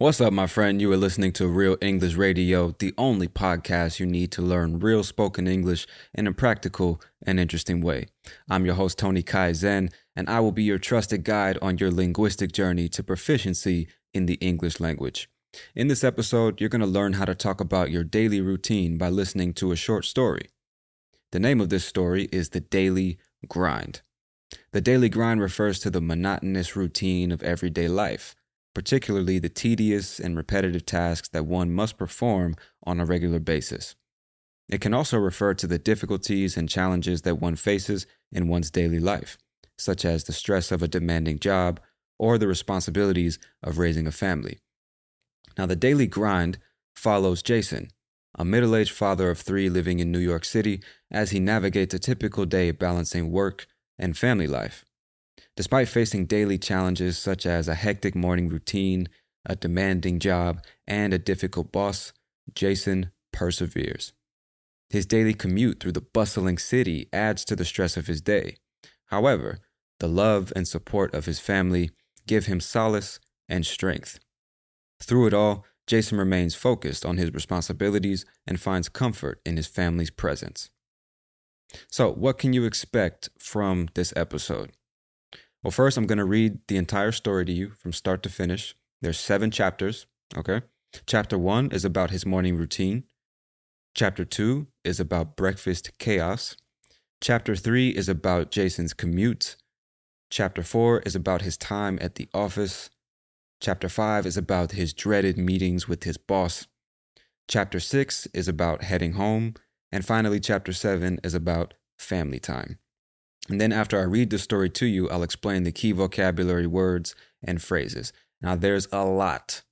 What's up, my friend? You are listening to Real English Radio, the only podcast you need to learn real spoken English in a practical and interesting way. I'm your host, Tony Kaizen, and I will be your trusted guide on your linguistic journey to proficiency in the English language. In this episode, you're going to learn how to talk about your daily routine by listening to a short story. The name of this story is The Daily Grind. The daily grind refers to the monotonous routine of everyday life particularly the tedious and repetitive tasks that one must perform on a regular basis. It can also refer to the difficulties and challenges that one faces in one's daily life, such as the stress of a demanding job or the responsibilities of raising a family. Now, the daily grind follows Jason, a middle aged father of three living in New York City, as he navigates a typical day balancing work and family life. Despite facing daily challenges such as a hectic morning routine, a demanding job, and a difficult boss, Jason perseveres. His daily commute through the bustling city adds to the stress of his day. However, the love and support of his family give him solace and strength. Through it all, Jason remains focused on his responsibilities and finds comfort in his family's presence. So, what can you expect from this episode? Well, first, I'm going to read the entire story to you from start to finish. There's seven chapters, okay? Chapter one is about his morning routine. Chapter two is about breakfast chaos. Chapter three is about Jason's commute. Chapter four is about his time at the office. Chapter five is about his dreaded meetings with his boss. Chapter six is about heading home. And finally, chapter seven is about family time. And then after I read the story to you, I'll explain the key vocabulary words and phrases. Now, there's a lot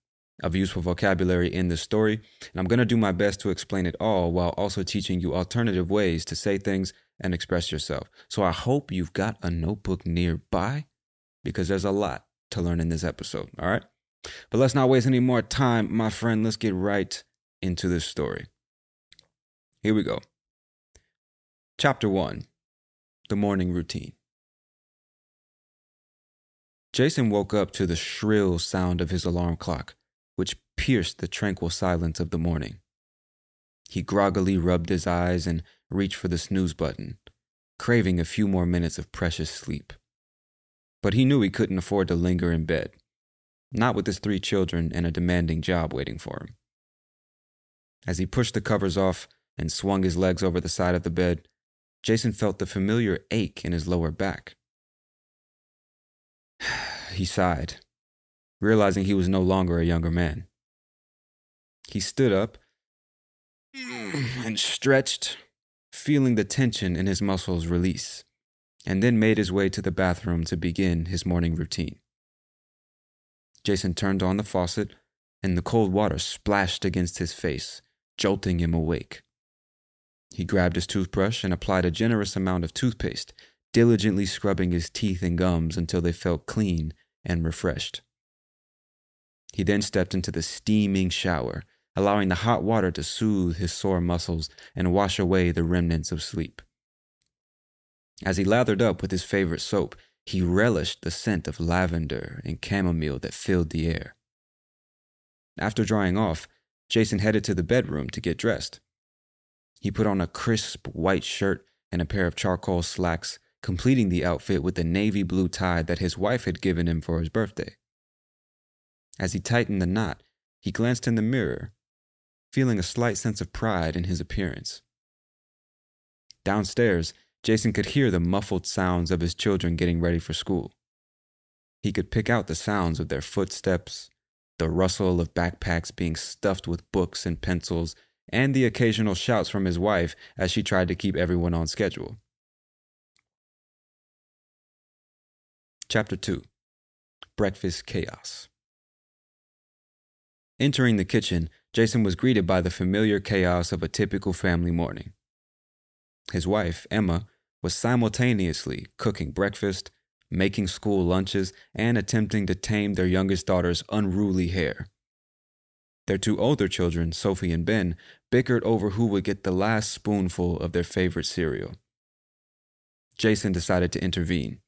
of useful vocabulary in this story, and I'm going to do my best to explain it all while also teaching you alternative ways to say things and express yourself. So I hope you've got a notebook nearby because there's a lot to learn in this episode, all right? But let's not waste any more time, my friend. Let's get right into this story. Here we go. Chapter 1 the morning routine. Jason woke up to the shrill sound of his alarm clock, which pierced the tranquil silence of the morning. He groggily rubbed his eyes and reached for the snooze button, craving a few more minutes of precious sleep. But he knew he couldn't afford to linger in bed, not with his three children and a demanding job waiting for him. As he pushed the covers off and swung his legs over the side of the bed, Jason felt the familiar ache in his lower back. he sighed, realizing he was no longer a younger man. He stood up and stretched, feeling the tension in his muscles release, and then made his way to the bathroom to begin his morning routine. Jason turned on the faucet, and the cold water splashed against his face, jolting him awake. He grabbed his toothbrush and applied a generous amount of toothpaste, diligently scrubbing his teeth and gums until they felt clean and refreshed. He then stepped into the steaming shower, allowing the hot water to soothe his sore muscles and wash away the remnants of sleep. As he lathered up with his favorite soap, he relished the scent of lavender and chamomile that filled the air. After drying off, Jason headed to the bedroom to get dressed. He put on a crisp white shirt and a pair of charcoal slacks, completing the outfit with the navy blue tie that his wife had given him for his birthday. As he tightened the knot, he glanced in the mirror, feeling a slight sense of pride in his appearance. Downstairs, Jason could hear the muffled sounds of his children getting ready for school. He could pick out the sounds of their footsteps, the rustle of backpacks being stuffed with books and pencils, and the occasional shouts from his wife as she tried to keep everyone on schedule. Chapter 2 Breakfast Chaos Entering the kitchen, Jason was greeted by the familiar chaos of a typical family morning. His wife, Emma, was simultaneously cooking breakfast, making school lunches, and attempting to tame their youngest daughter's unruly hair. Their two older children, Sophie and Ben, bickered over who would get the last spoonful of their favorite cereal. Jason decided to intervene,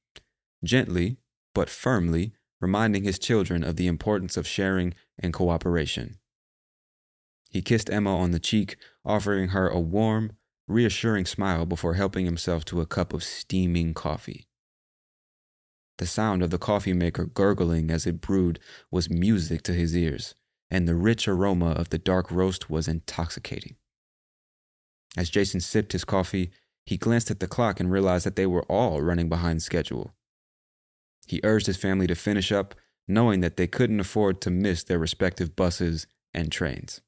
gently but firmly reminding his children of the importance of sharing and cooperation. He kissed Emma on the cheek, offering her a warm, reassuring smile before helping himself to a cup of steaming coffee. The sound of the coffee maker gurgling as it brewed was music to his ears, and the rich aroma of the dark roast was intoxicating. As Jason sipped his coffee, he glanced at the clock and realized that they were all running behind schedule. He urged his family to finish up, knowing that they couldn't afford to miss their respective buses and trains.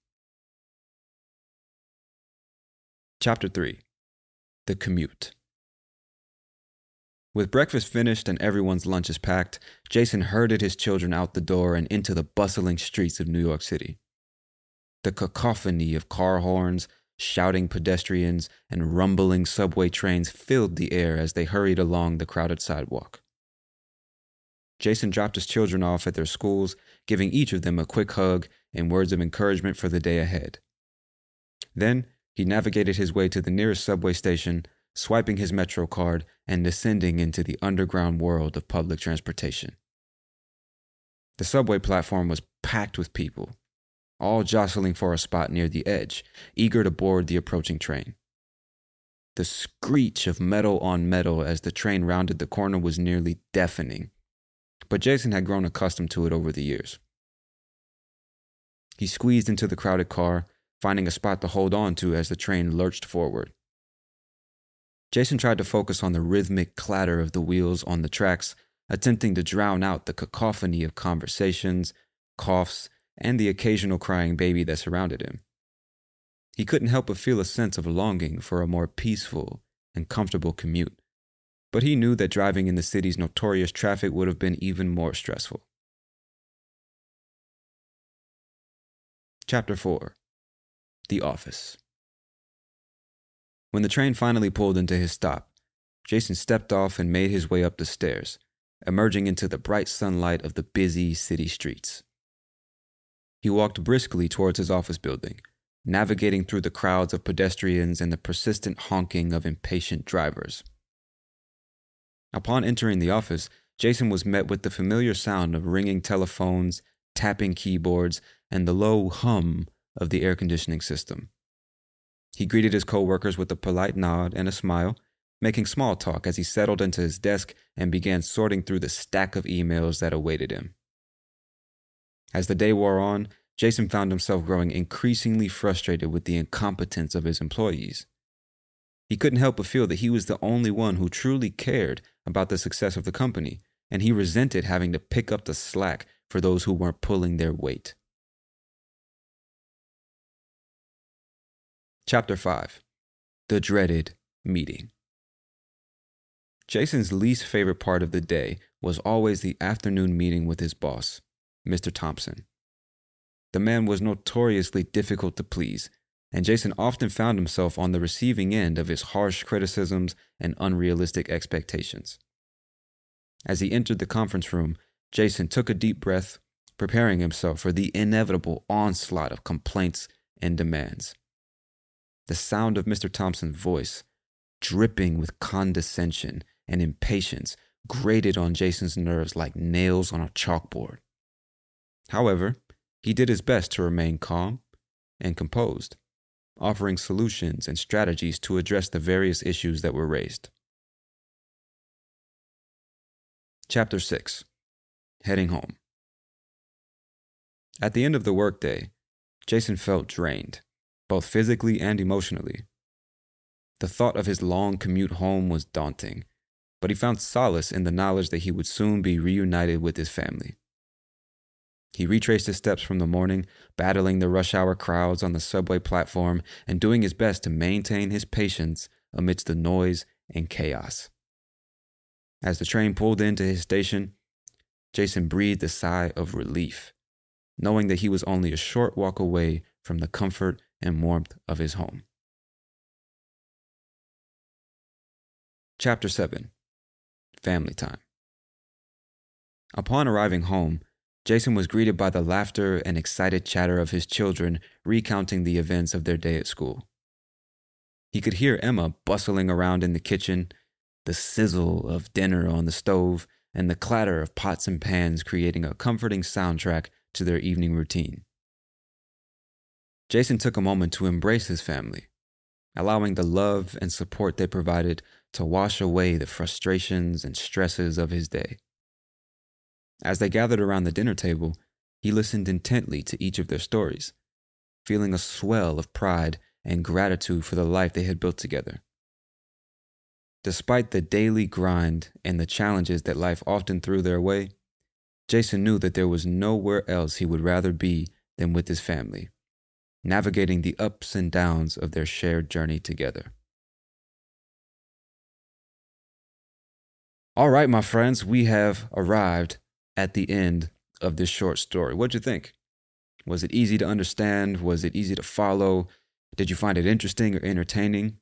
Chapter 3 The Commute with breakfast finished and everyone's lunches packed, Jason herded his children out the door and into the bustling streets of New York City. The cacophony of car horns, shouting pedestrians, and rumbling subway trains filled the air as they hurried along the crowded sidewalk. Jason dropped his children off at their schools, giving each of them a quick hug and words of encouragement for the day ahead. Then he navigated his way to the nearest subway station, swiping his Metro card and descending into the underground world of public transportation. The subway platform was packed with people, all jostling for a spot near the edge, eager to board the approaching train. The screech of metal on metal as the train rounded the corner was nearly deafening, but Jason had grown accustomed to it over the years. He squeezed into the crowded car, finding a spot to hold on to as the train lurched forward. Jason tried to focus on the rhythmic clatter of the wheels on the tracks, attempting to drown out the cacophony of conversations, coughs, and the occasional crying baby that surrounded him. He couldn't help but feel a sense of longing for a more peaceful and comfortable commute, but he knew that driving in the city's notorious traffic would have been even more stressful. Chapter 4 The Office when the train finally pulled into his stop, Jason stepped off and made his way up the stairs, emerging into the bright sunlight of the busy city streets. He walked briskly towards his office building, navigating through the crowds of pedestrians and the persistent honking of impatient drivers. Upon entering the office, Jason was met with the familiar sound of ringing telephones, tapping keyboards, and the low hum of the air conditioning system. He greeted his coworkers with a polite nod and a smile, making small talk as he settled into his desk and began sorting through the stack of emails that awaited him. As the day wore on, Jason found himself growing increasingly frustrated with the incompetence of his employees. He couldn't help but feel that he was the only one who truly cared about the success of the company, and he resented having to pick up the slack for those who weren't pulling their weight. Chapter 5 The Dreaded Meeting. Jason's least favorite part of the day was always the afternoon meeting with his boss, Mr. Thompson. The man was notoriously difficult to please, and Jason often found himself on the receiving end of his harsh criticisms and unrealistic expectations. As he entered the conference room, Jason took a deep breath, preparing himself for the inevitable onslaught of complaints and demands. The sound of Mr. Thompson's voice, dripping with condescension and impatience, grated on Jason's nerves like nails on a chalkboard. However, he did his best to remain calm and composed, offering solutions and strategies to address the various issues that were raised. Chapter 6 Heading Home At the end of the workday, Jason felt drained, both physically and emotionally. The thought of his long commute home was daunting, but he found solace in the knowledge that he would soon be reunited with his family. He retraced his steps from the morning, battling the rush hour crowds on the subway platform and doing his best to maintain his patience amidst the noise and chaos. As the train pulled into his station, Jason breathed a sigh of relief, knowing that he was only a short walk away from the comfort and warmth of his home. Chapter 7 Family Time Upon arriving home, Jason was greeted by the laughter and excited chatter of his children recounting the events of their day at school. He could hear Emma bustling around in the kitchen, the sizzle of dinner on the stove, and the clatter of pots and pans creating a comforting soundtrack to their evening routine. Jason took a moment to embrace his family, allowing the love and support they provided to wash away the frustrations and stresses of his day. As they gathered around the dinner table, he listened intently to each of their stories, feeling a swell of pride and gratitude for the life they had built together. Despite the daily grind and the challenges that life often threw their way, Jason knew that there was nowhere else he would rather be than with his family, navigating the ups and downs of their shared journey together. All right, my friends, we have arrived at the end of this short story. What'd you think? Was it easy to understand? Was it easy to follow? Did you find it interesting or entertaining?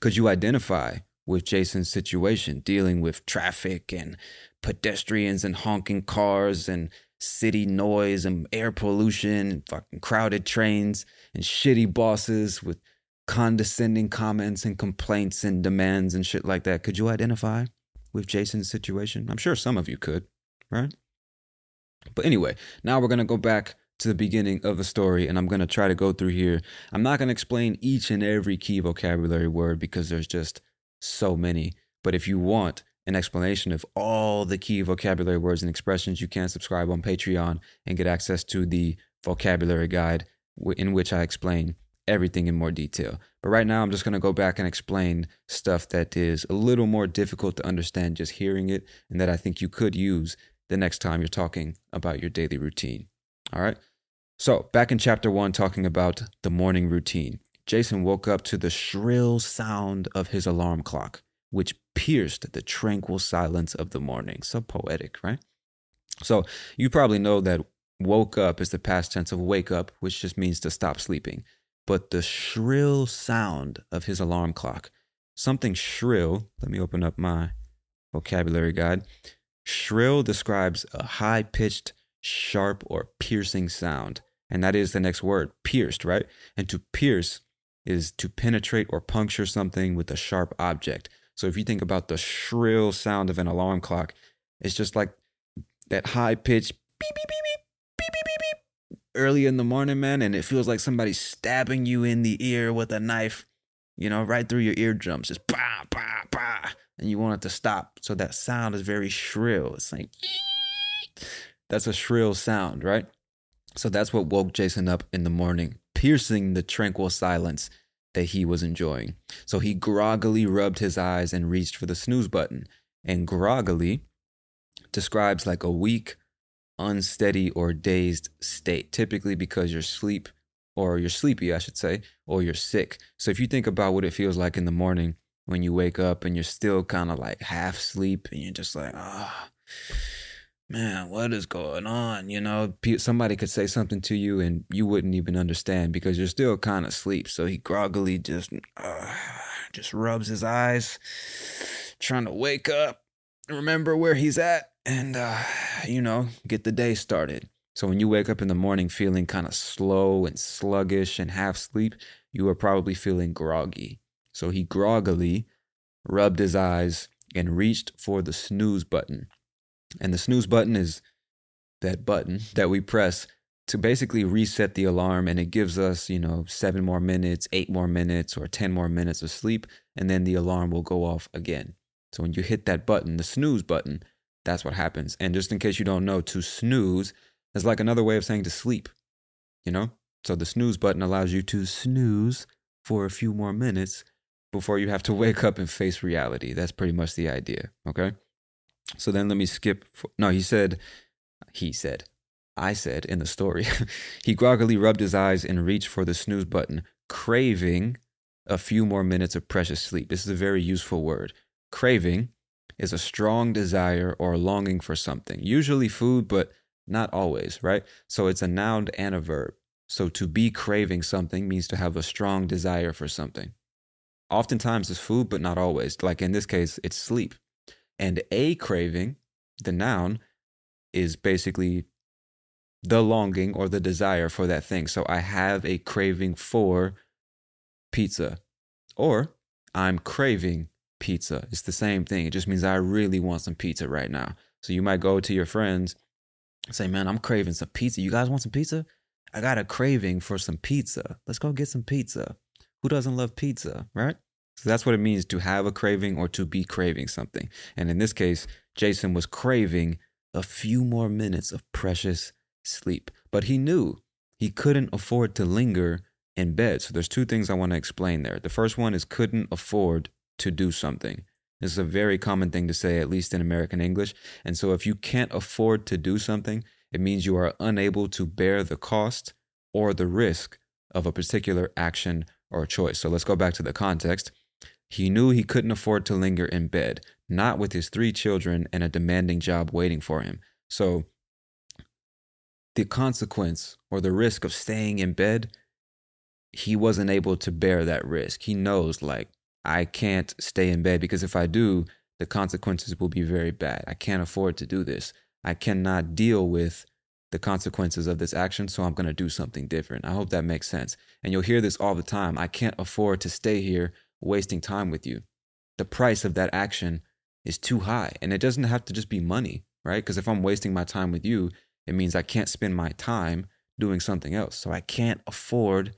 Could you identify with Jason's situation, dealing with traffic and pedestrians and honking cars and city noise and air pollution and fucking crowded trains and shitty bosses with condescending comments and complaints and demands and shit like that? Could you identify with Jason's situation? I'm sure some of you could right? But anyway, now we're going to go back to the beginning of the story and I'm going to try to go through here. I'm not going to explain each and every key vocabulary word because there's just so many. But if you want an explanation of all the key vocabulary words and expressions, you can subscribe on Patreon and get access to the vocabulary guide in which I explain everything in more detail. But right now, I'm just going to go back and explain stuff that is a little more difficult to understand just hearing it and that I think you could use the next time you're talking about your daily routine. All right. So, back in chapter one, talking about the morning routine, Jason woke up to the shrill sound of his alarm clock, which pierced the tranquil silence of the morning. So poetic, right? So, you probably know that woke up is the past tense of wake up, which just means to stop sleeping. But the shrill sound of his alarm clock, something shrill, let me open up my vocabulary guide. Shrill describes a high pitched, sharp, or piercing sound. And that is the next word, pierced, right? And to pierce is to penetrate or puncture something with a sharp object. So if you think about the shrill sound of an alarm clock, it's just like that high pitched beep, beep, beep, beep, beep, beep, beep, beep early in the morning, man. And it feels like somebody's stabbing you in the ear with a knife, you know, right through your eardrums. Just pa pa pa, And you want it to stop. So that sound is very shrill. It's like, that's a shrill sound, right? So that's what woke Jason up in the morning, piercing the tranquil silence that he was enjoying. So he groggily rubbed his eyes and reached for the snooze button. And groggily describes like a weak, unsteady, or dazed state, typically because you're sleep or you're sleepy, I should say, or you're sick. So if you think about what it feels like in the morning, when you wake up and you're still kind of like half sleep and you're just like, oh, man, what is going on? You know, somebody could say something to you and you wouldn't even understand because you're still kind of asleep. So he groggily just, uh, just rubs his eyes, trying to wake up, remember where he's at. and, uh, you know, get the day started. So when you wake up in the morning feeling kind of slow and sluggish and half asleep, you are probably feeling groggy. So he groggily rubbed his eyes and reached for the snooze button. And the snooze button is that button that we press to basically reset the alarm and it gives us, you know, 7 more minutes, 8 more minutes or 10 more minutes of sleep and then the alarm will go off again. So when you hit that button, the snooze button, that's what happens. And just in case you don't know, to snooze is like another way of saying to sleep, you know? So the snooze button allows you to snooze for a few more minutes before you have to wake up and face reality. That's pretty much the idea, okay? So then let me skip. For, no, he said, he said, I said in the story, he groggily rubbed his eyes and reached for the snooze button, craving a few more minutes of precious sleep. This is a very useful word. Craving is a strong desire or longing for something, usually food, but not always, right? So it's a noun and a verb. So to be craving something means to have a strong desire for something. Oftentimes it's food, but not always. Like in this case, it's sleep. And a craving, the noun, is basically the longing or the desire for that thing. So I have a craving for pizza, or I'm craving pizza. It's the same thing. It just means I really want some pizza right now. So you might go to your friends and say, Man, I'm craving some pizza. You guys want some pizza? I got a craving for some pizza. Let's go get some pizza. Who doesn't love pizza, right? So that's what it means to have a craving or to be craving something. And in this case, Jason was craving a few more minutes of precious sleep. But he knew he couldn't afford to linger in bed. So there's two things I want to explain there. The first one is couldn't afford to do something. This is a very common thing to say, at least in American English. And so if you can't afford to do something, it means you are unable to bear the cost or the risk of a particular action or choice. So let's go back to the context. He knew he couldn't afford to linger in bed, not with his three children and a demanding job waiting for him. So the consequence or the risk of staying in bed, he wasn't able to bear that risk. He knows, like, I can't stay in bed because if I do, the consequences will be very bad. I can't afford to do this. I cannot deal with the consequences of this action, so I'm going to do something different. I hope that makes sense. And you'll hear this all the time. I can't afford to stay here wasting time with you. The price of that action is too high. And it doesn't have to just be money, right? Because if I'm wasting my time with you, it means I can't spend my time doing something else. So I can't afford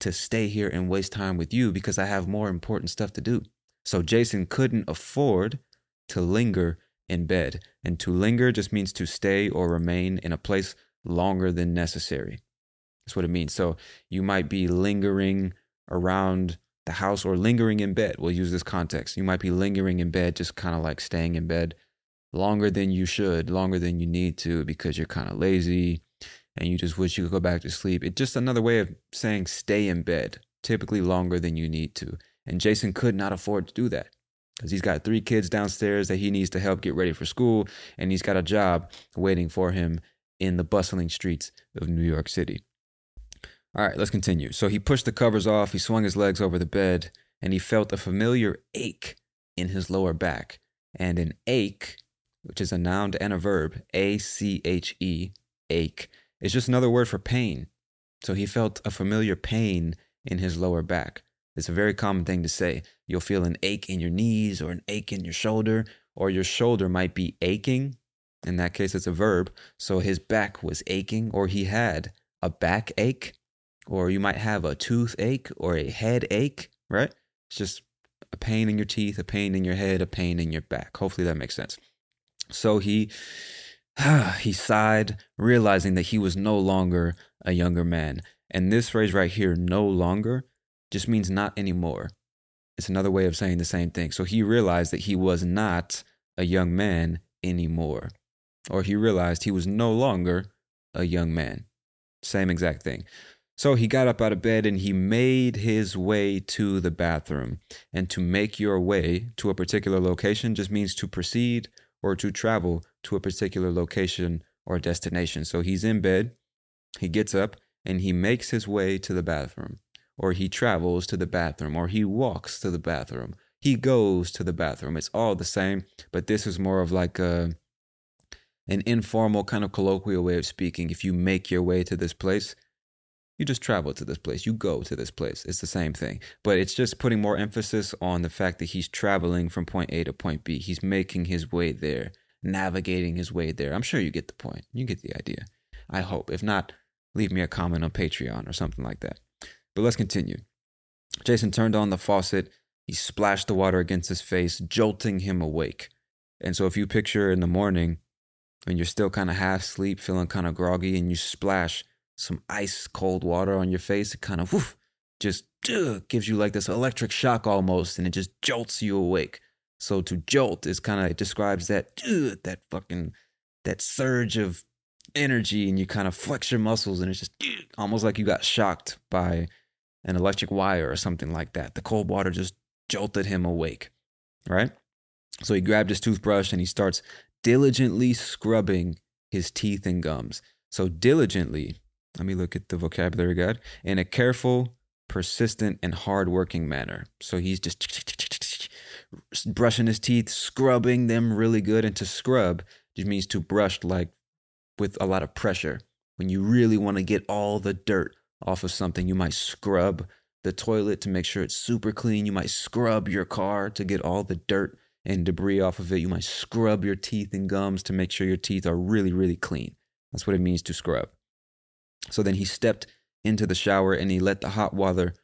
to stay here and waste time with you because I have more important stuff to do. So Jason couldn't afford to linger in bed. And to linger just means to stay or remain in a place longer than necessary. That's what it means. So you might be lingering around the house or lingering in bed. We'll use this context. You might be lingering in bed, just kind of like staying in bed longer than you should, longer than you need to because you're kind of lazy and you just wish you could go back to sleep. It's just another way of saying stay in bed, typically longer than you need to. And Jason could not afford to do that because he's got three kids downstairs that he needs to help get ready for school, and he's got a job waiting for him in the bustling streets of New York City. All right, let's continue. So he pushed the covers off, he swung his legs over the bed, and he felt a familiar ache in his lower back. And an ache, which is a noun and a verb, A C H E, ache, is just another word for pain. So he felt a familiar pain in his lower back. It's a very common thing to say. You'll feel an ache in your knees or an ache in your shoulder, or your shoulder might be aching. In that case, it's a verb. So his back was aching, or he had a backache, or you might have a toothache or a headache, right? It's just a pain in your teeth, a pain in your head, a pain in your back. Hopefully that makes sense. So he he sighed, realizing that he was no longer a younger man. And this phrase right here, no longer, just means not anymore. It's another way of saying the same thing. So he realized that he was not a young man anymore, or he realized he was no longer a young man. Same exact thing. So he got up out of bed and he made his way to the bathroom. And to make your way to a particular location just means to proceed or to travel to a particular location or destination. So he's in bed, he gets up, and he makes his way to the bathroom, or he travels to the bathroom, or he walks to the bathroom. He goes to the bathroom. It's all the same, but this is more of like a an informal kind of colloquial way of speaking. If you make your way to this place, you just travel to this place, you go to this place. It's the same thing. But it's just putting more emphasis on the fact that he's traveling from point A to point B. He's making his way there, navigating his way there. I'm sure you get the point. You get the idea. I hope. If not, leave me a comment on Patreon or something like that. But let's continue. Jason turned on the faucet. He splashed the water against his face, jolting him awake. And so if you picture in the morning, when you're still kind of half asleep, feeling kind of groggy, and you splash some ice cold water on your face, it kind of woof, just gives you like this electric shock almost, and it just jolts you awake. So to jolt is kind of it describes that that fucking that surge of energy, and you kind of flex your muscles, and it's just almost like you got shocked by an electric wire or something like that. The cold water just jolted him awake, right? So he grabbed his toothbrush and he starts diligently scrubbing his teeth and gums. So, diligently, let me look at the vocabulary guide, in a careful, persistent, and hardworking manner. So, he's just brushing his teeth, scrubbing them really good. And to scrub just means to brush like with a lot of pressure. When you really want to get all the dirt off of something, you might scrub the toilet to make sure it's super clean. You might scrub your car to get all the dirt and debris off of it. You might scrub your teeth and gums to make sure your teeth are really, really clean. That's what it means to scrub. So then he stepped into the shower and he let the hot water,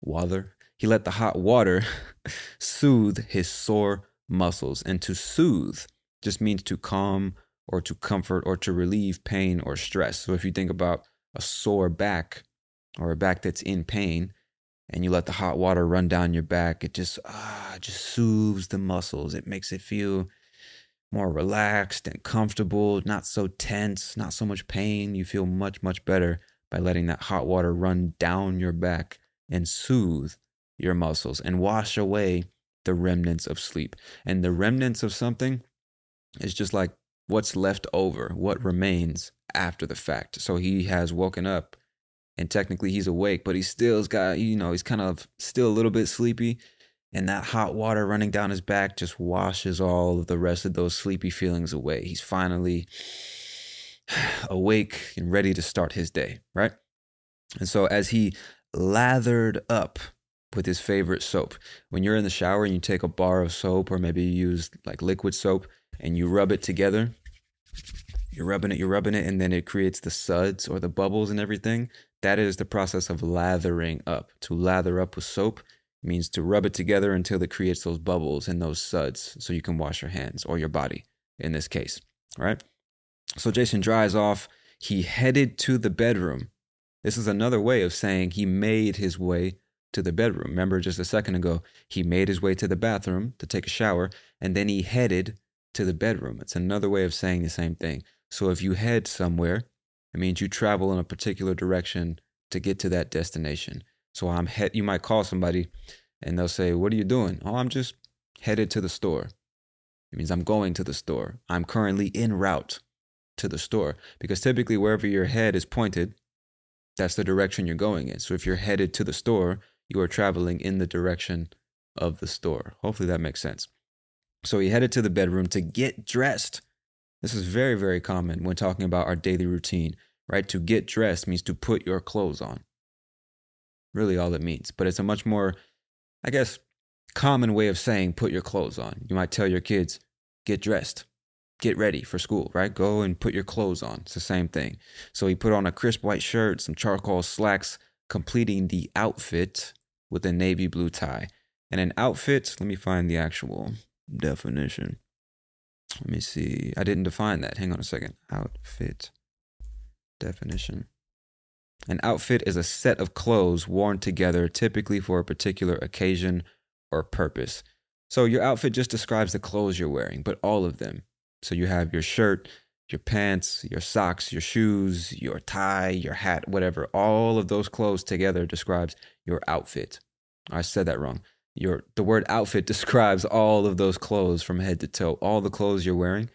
water, he let the hot water soothe his sore muscles. And to soothe just means to calm or to comfort or to relieve pain or stress. So if you think about a sore back or a back that's in pain, and you let the hot water run down your back, it just ah, just soothes the muscles. It makes it feel more relaxed and comfortable, not so tense, not so much pain. You feel much, much better by letting that hot water run down your back and soothe your muscles and wash away the remnants of sleep. And the remnants of something is just like what's left over, what remains after the fact. So he has woken up and technically he's awake, but he still's got, you know, he's kind of still a little bit sleepy. And that hot water running down his back just washes all of the rest of those sleepy feelings away. He's finally awake and ready to start his day, right? And so as he lathered up with his favorite soap, when you're in the shower and you take a bar of soap or maybe you use like liquid soap and you rub it together, you're rubbing it, you're rubbing it, and then it creates the suds or the bubbles and everything. That is the process of lathering up. To lather up with soap means to rub it together until it creates those bubbles and those suds so you can wash your hands or your body in this case, right? So Jason dries off. He headed to the bedroom. This is another way of saying he made his way to the bedroom. Remember just a second ago, he made his way to the bathroom to take a shower and then he headed to the bedroom. It's another way of saying the same thing. So if you head somewhere, it means you travel in a particular direction to get to that destination. So I'm head you might call somebody and they'll say, "What are you doing?" "Oh, I'm just headed to the store." It means I'm going to the store. I'm currently en route to the store because typically wherever your head is pointed, that's the direction you're going in. So if you're headed to the store, you are traveling in the direction of the store. Hopefully that makes sense. So he headed to the bedroom to get dressed. This is very, very common when talking about our daily routine, right? To get dressed means to put your clothes on. Really, all it means. But it's a much more, I guess, common way of saying put your clothes on. You might tell your kids, get dressed, get ready for school, right? Go and put your clothes on. It's the same thing. So he put on a crisp white shirt, some charcoal slacks, completing the outfit with a navy blue tie. And an outfit, let me find the actual definition. Let me see. I didn't define that. Hang on a second. Outfit definition. An outfit is a set of clothes worn together, typically for a particular occasion or purpose. So your outfit just describes the clothes you're wearing, but all of them. So you have your shirt, your pants, your socks, your shoes, your tie, your hat, whatever. All of those clothes together describes your outfit. I said that wrong your the word outfit describes all of those clothes from head to toe. All the clothes you're wearing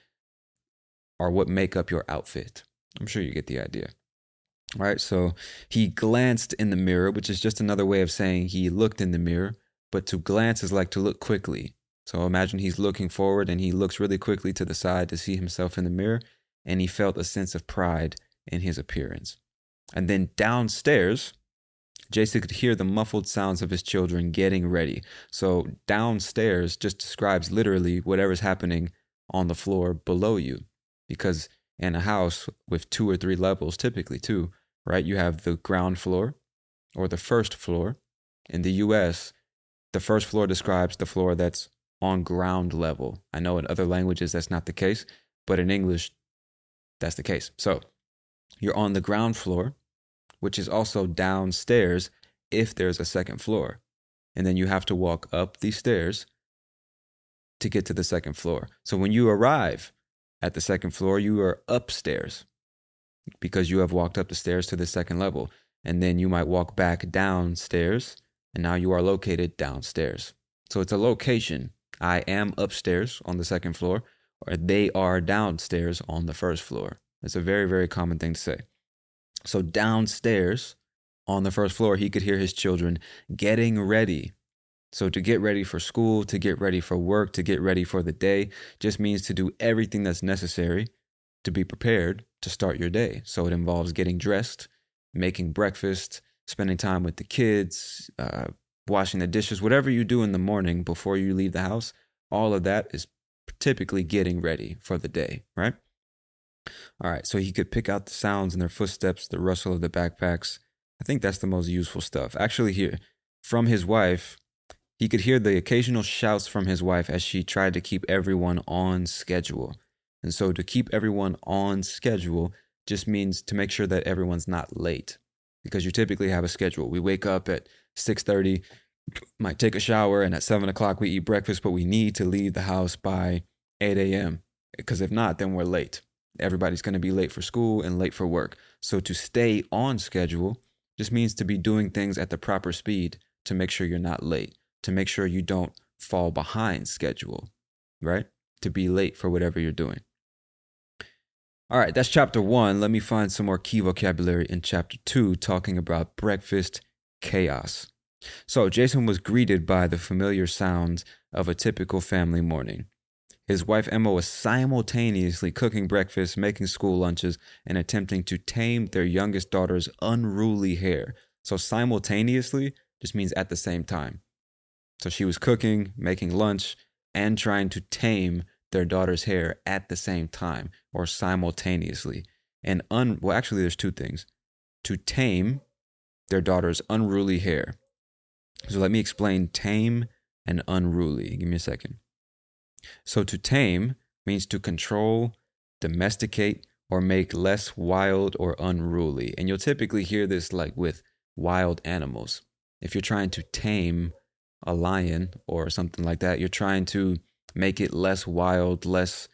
are what make up your outfit. I'm sure you get the idea. Right, so he glanced in the mirror, which is just another way of saying he looked in the mirror. But to glance is like to look quickly. So imagine he's looking forward and he looks really quickly to the side to see himself in the mirror, and he felt a sense of pride in his appearance. And then downstairs, Jason could hear the muffled sounds of his children getting ready. So downstairs just describes literally whatever's happening on the floor below you. Because in a house with two or three levels, typically two, right? You have the ground floor or the first floor. In the US, the first floor describes the floor that's on ground level. I know in other languages that's not the case, but in English, that's the case. So you're on the ground floor, which is also downstairs if there's a second floor. And then you have to walk up these stairs to get to the second floor. So when you arrive at the second floor, you are upstairs because you have walked up the stairs to the second level. And then you might walk back downstairs, and now you are located downstairs. So it's a location. I am upstairs on the second floor, or they are downstairs on the first floor. It's a very, very common thing to say. So downstairs on the first floor, he could hear his children getting ready. So to get ready for school, to get ready for work, to get ready for the day just means to do everything that's necessary to be prepared to start your day. So it involves getting dressed, making breakfast, spending time with the kids, uh, washing the dishes, whatever you do in the morning before you leave the house. All of that is typically getting ready for the day, right? All right, so he could pick out the sounds in their footsteps, the rustle of the backpacks. I think that's the most useful stuff. Actually, here, from his wife, he could hear the occasional shouts from his wife as she tried to keep everyone on schedule. And so to keep everyone on schedule just means to make sure that everyone's not late because you typically have a schedule. We wake up at 6:30, might take a shower, and at seven o'clock we eat breakfast, but we need to leave the house by 8 a.m. Because if not, then we're late everybody's going to be late for school and late for work. So to stay on schedule just means to be doing things at the proper speed to make sure you're not late, to make sure you don't fall behind schedule, right? To be late for whatever you're doing. All right, that's chapter one. Let me find some more key vocabulary in chapter two, talking about breakfast chaos. So, Jason was greeted by the familiar sounds of a typical family morning. His wife Emma was simultaneously cooking breakfast, making school lunches, and attempting to tame their youngest daughter's unruly hair. So, simultaneously just means at the same time. So, she was cooking, making lunch, and trying to tame their daughter's hair at the same time or simultaneously. And un well, actually, there's two things to tame their daughter's unruly hair. So, let me explain tame and unruly. Give me a second. So to tame means to control, domesticate, or make less wild or unruly. And you'll typically hear this like with wild animals. If you're trying to tame a lion or something like that, you're trying to make it less wild, less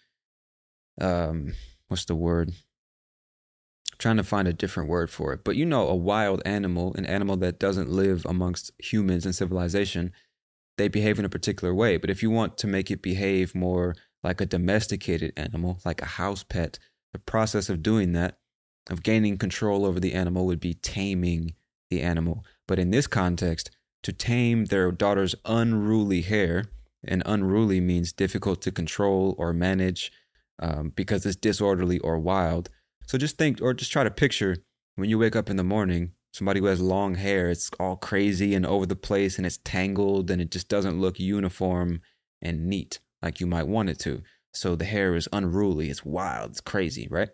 um what's the word? I'm trying to find a different word for it. But you know a wild animal, an animal that doesn't live amongst humans and civilization, they behave in a particular way. But if you want to make it behave more like a domesticated animal, like a house pet, the process of doing that, of gaining control over the animal, would be taming the animal. But in this context, to tame their daughter's unruly hair, and unruly means difficult to control or manage um, because it's disorderly or wild. So just think, or just try to picture when you wake up in the morning, somebody who has long hair, it's all crazy and over the place and it's tangled and it just doesn't look uniform and neat like you might want it to. So the hair is unruly, it's wild, it's crazy, right?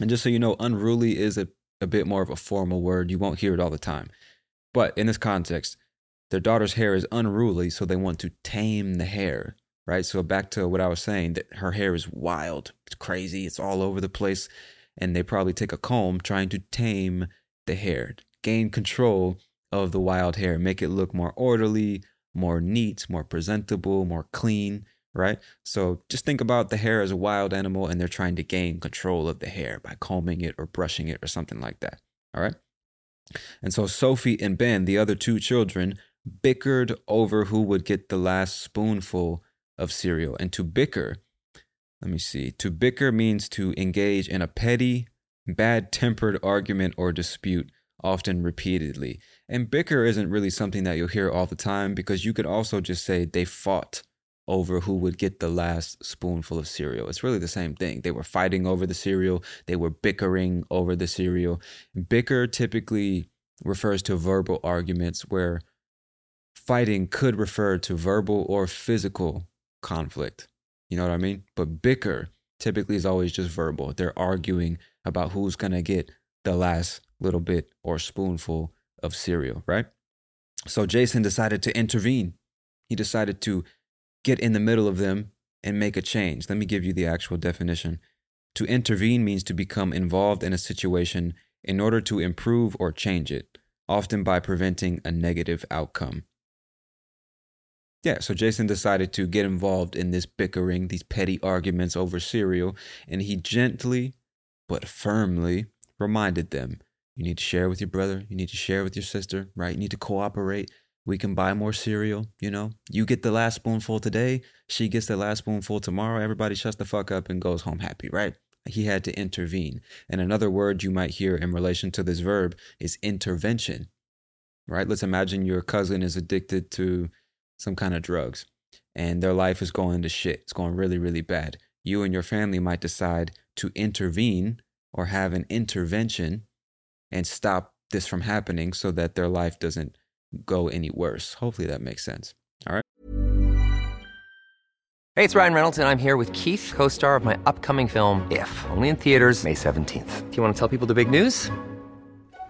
And just so you know, unruly is a, a bit more of a formal word. You won't hear it all the time. But in this context, their daughter's hair is unruly, so they want to tame the hair, right? So back to what I was saying, that her hair is wild, it's crazy, it's all over the place. And they probably take a comb trying to tame the hair, gain control of the wild hair, make it look more orderly, more neat, more presentable, more clean, right? So just think about the hair as a wild animal and they're trying to gain control of the hair by combing it or brushing it or something like that, all right? And so Sophie and Ben, the other two children, bickered over who would get the last spoonful of cereal. And to bicker, let me see, to bicker means to engage in a petty, bad tempered argument or dispute, often repeatedly. And bicker isn't really something that you'll hear all the time because you could also just say they fought over who would get the last spoonful of cereal. It's really the same thing. They were fighting over the cereal, they were bickering over the cereal. Bicker typically refers to verbal arguments where fighting could refer to verbal or physical conflict. You know what I mean? But bicker typically is always just verbal. They're arguing about who's going to get the last little bit or spoonful of cereal, right? So Jason decided to intervene. He decided to get in the middle of them and make a change. Let me give you the actual definition. To intervene means to become involved in a situation in order to improve or change it, often by preventing a negative outcome. Yeah, so Jason decided to get involved in this bickering, these petty arguments over cereal, and he gently but firmly reminded them you need to share with your brother, you need to share with your sister, right? You need to cooperate. We can buy more cereal, you know? You get the last spoonful today, she gets the last spoonful tomorrow. Everybody shuts the fuck up and goes home happy, right? He had to intervene. And another word you might hear in relation to this verb is intervention, right? Let's imagine your cousin is addicted to some kind of drugs and their life is going to shit. It's going really, really bad. You and your family might decide to intervene or have an intervention and stop this from happening so that their life doesn't go any worse. Hopefully that makes sense. All right. Hey, it's Ryan Reynolds, and I'm here with Keith, co star of my upcoming film, If, only in theaters, May 17th. Do you want to tell people the big news?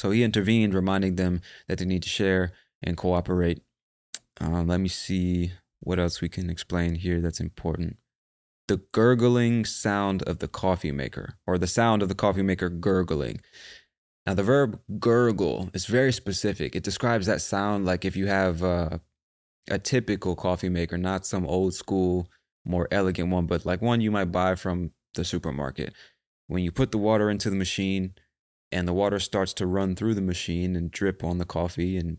So he intervened, reminding them that they need to share and cooperate. Uh, let me see what else we can explain here that's important. The gurgling sound of the coffee maker, or the sound of the coffee maker gurgling. Now, the verb gurgle is very specific. It describes that sound like if you have a, a typical coffee maker, not some old school, more elegant one, but like one you might buy from the supermarket. When you put the water into the machine, and the water starts to run through the machine and drip on the coffee and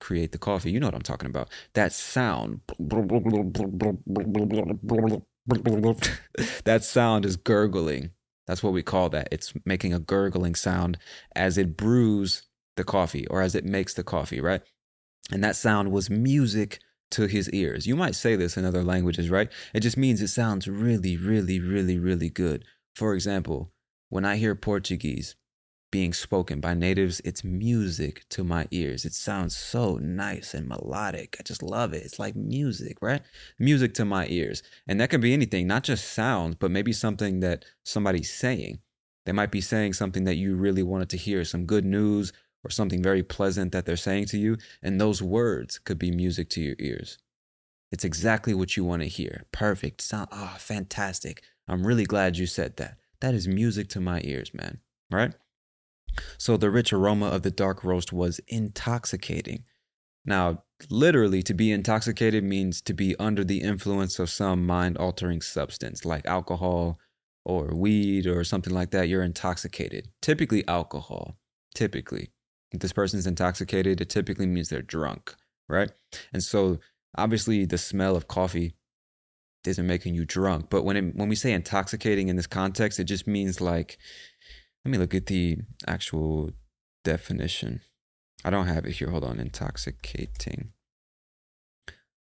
create the coffee. You know what I'm talking about. That sound. that sound is gurgling. That's what we call that. It's making a gurgling sound as it brews the coffee or as it makes the coffee, right? And that sound was music to his ears. You might say this in other languages, right? It just means it sounds really, really, really, really good. For example, when I hear Portuguese, being spoken by natives, it's music to my ears. It sounds so nice and melodic. I just love it. It's like music, right? Music to my ears. And that can be anything, not just sounds, but maybe something that somebody's saying. They might be saying something that you really wanted to hear, some good news or something very pleasant that they're saying to you. And those words could be music to your ears. It's exactly what you want to hear. Perfect. Sound oh, ah, fantastic. I'm really glad you said that. That is music to my ears, man. Right? So the rich aroma of the dark roast was intoxicating. Now, literally, to be intoxicated means to be under the influence of some mind altering substance like alcohol or weed or something like that. You're intoxicated. Typically, alcohol. Typically. If this person's intoxicated, it typically means they're drunk, right? And so, obviously, the smell of coffee isn't making you drunk. But when, it, when we say intoxicating in this context, it just means like let me look at the actual definition. I don't have it here. Hold on. Intoxicating.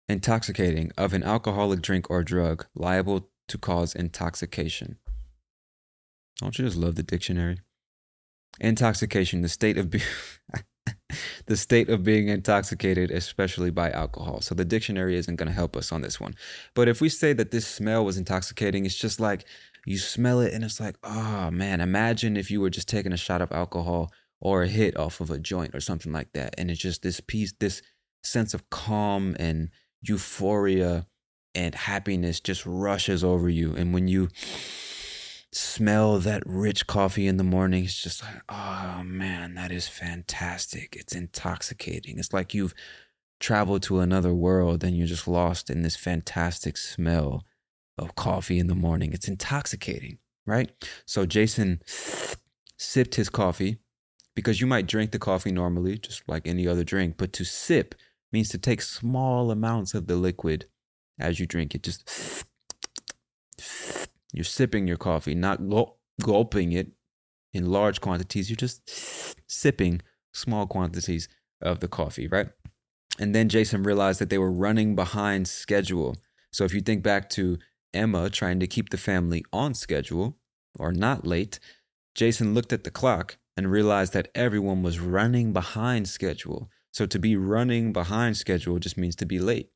Intoxicating of an alcoholic drink or drug liable to cause intoxication. Don't you just love the dictionary? Intoxication, the state of being the state of being intoxicated, especially by alcohol. So the dictionary isn't going to help us on this one. But if we say that this smell was intoxicating, it's just like You smell it and it's like, oh man, imagine if you were just taking a shot of alcohol or a hit off of a joint or something like that. And it's just this piece, this sense of calm and euphoria and happiness just rushes over you. And when you smell that rich coffee in the morning, it's just like, oh man, that is fantastic. It's intoxicating. It's like you've traveled to another world and you're just lost in this fantastic smell of coffee in the morning. It's intoxicating, right? So Jason sipped his coffee because you might drink the coffee normally, just like any other drink, but to sip means to take small amounts of the liquid as you drink it. Just you're sipping your coffee, not gulping it in large quantities. You're just sipping small quantities of the coffee, right? And then Jason realized that they were running behind schedule. So if you think back to Emma trying to keep the family on schedule or not late, Jason looked at the clock and realized that everyone was running behind schedule. So to be running behind schedule just means to be late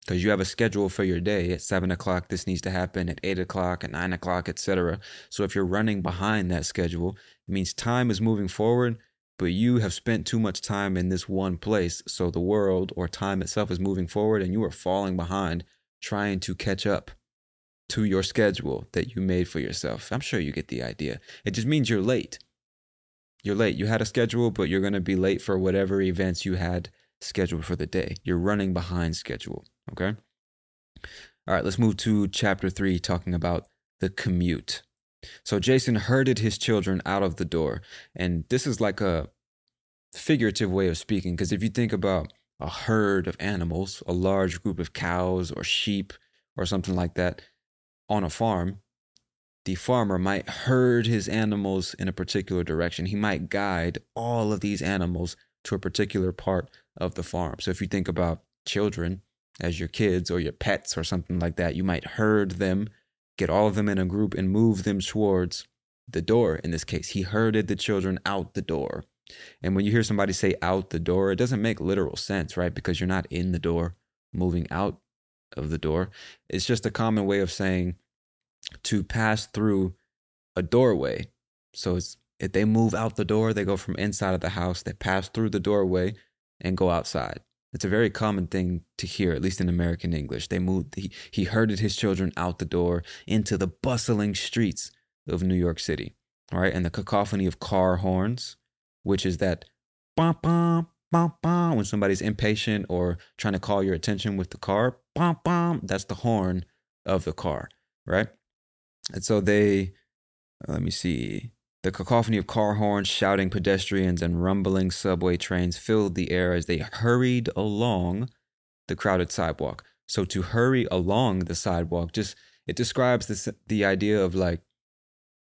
because you have a schedule for your day. At seven o'clock this needs to happen. At eight o'clock at nine o'clock etc so if you're running behind that schedule it means time is moving forward but you have spent too much time in this one place. So the world or time itself is moving forward and you are falling behind trying to catch up to your schedule that you made for yourself i'm sure you get the idea it just means you're late you're late you had a schedule but you're going to be late for whatever events you had scheduled for the day you're running behind schedule Okay. All right, let's move to chapter three, talking about the commute. So Jason herded his children out of the door. And this is like a figurative way of speaking, because if you think about a herd of animals, a large group of cows or sheep or something like that on a farm, the farmer might herd his animals in a particular direction. He might guide all of these animals to a particular part of the farm. So if you think about children, as your kids or your pets or something like that. You might herd them, get all of them in a group, and move them towards the door. In this case, he herded the children out the door. And when you hear somebody say out the door, it doesn't make literal sense, right? Because you're not in the door, moving out of the door. It's just a common way of saying to pass through a doorway. So it's if they move out the door, they go from inside of the house, they pass through the doorway and go outside. It's a very common thing to hear, at least in American English. They moved, he, he herded his children out the door into the bustling streets of New York City. All right. And the cacophony of car horns, which is that bum, bum, bum, bum, when somebody's impatient or trying to call your attention with the car, bum, bum, that's the horn of the car. Right. And so they, uh, let me see. The cacophony of car horns, shouting pedestrians, and rumbling subway trains filled the air as they hurried along the crowded sidewalk. So to hurry along the sidewalk, just it describes this the idea of like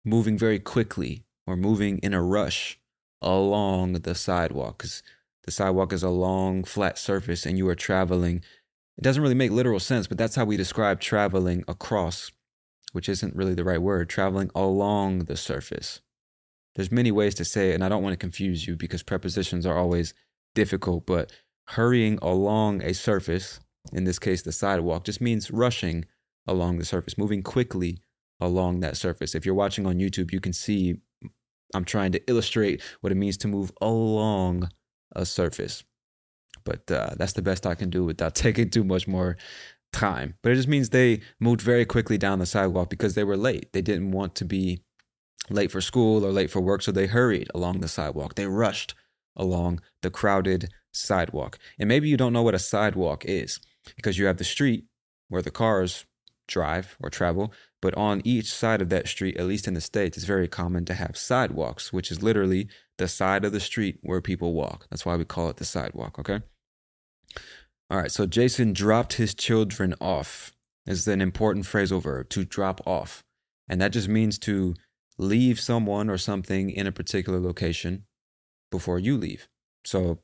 moving very quickly or moving in a rush along the sidewalk because the sidewalk is a long flat surface and you are traveling. It doesn't really make literal sense, but that's how we describe traveling across, which isn't really the right word, traveling along the surface. There's many ways to say it, and I don't want to confuse you because prepositions are always difficult, but hurrying along a surface, in this case the sidewalk, just means rushing along the surface, moving quickly along that surface. If you're watching on YouTube, you can see I'm trying to illustrate what it means to move along a surface. But uh, that's the best I can do without taking too much more time. But it just means they moved very quickly down the sidewalk because they were late. They didn't want to be late for school or late for work, so they hurried along the sidewalk. They rushed along the crowded sidewalk. And maybe you don't know what a sidewalk is because you have the street where the cars drive or travel, but on each side of that street, at least in the States, it's very common to have sidewalks, which is literally the side of the street where people walk. That's why we call it the sidewalk, okay? All right, so Jason dropped his children off. This is an important phrasal verb to drop off. And that just means to leave someone or something in a particular location before you leave. So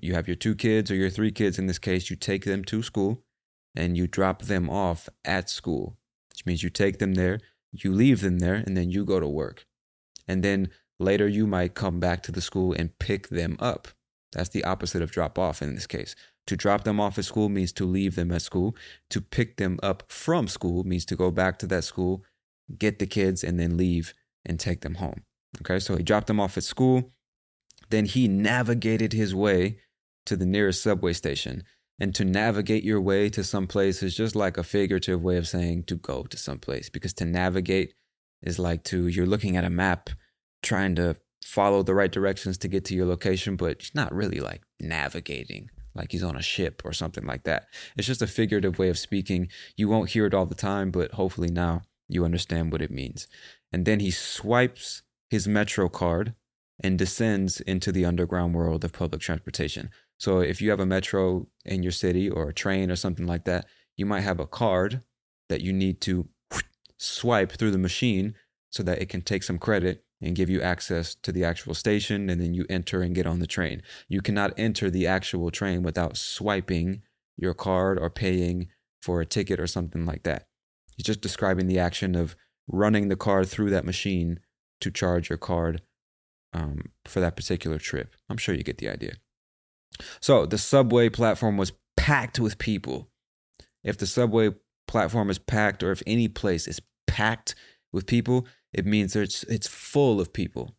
you have your two kids or your three kids in this case, you take them to school and you drop them off at school, which means you take them there, you leave them there, and then you go to work. And then later you might come back to the school and pick them up. That's the opposite of drop off in this case. To drop them off at school means to leave them at school. To pick them up from school means to go back to that school get the kids, and then leave and take them home. Okay, so he dropped them off at school. Then he navigated his way to the nearest subway station. And to navigate your way to some place is just like a figurative way of saying to go to some place because to navigate is like to you're looking at a map trying to follow the right directions to get to your location, but it's not really like navigating like he's on a ship or something like that. It's just a figurative way of speaking. You won't hear it all the time, but hopefully now you understand what it means. And then he swipes his Metro card and descends into the underground world of public transportation. So if you have a metro in your city or a train or something like that, you might have a card that you need to swipe through the machine so that it can take some credit and give you access to the actual station and then you enter and get on the train. You cannot enter the actual train without swiping your card or paying for a ticket or something like that. He's just describing the action of running the card through that machine to charge your card um, for that particular trip. I'm sure you get the idea. So the subway platform was packed with people. If the subway platform is packed, or if any place is packed with people, it means it's it's full of people.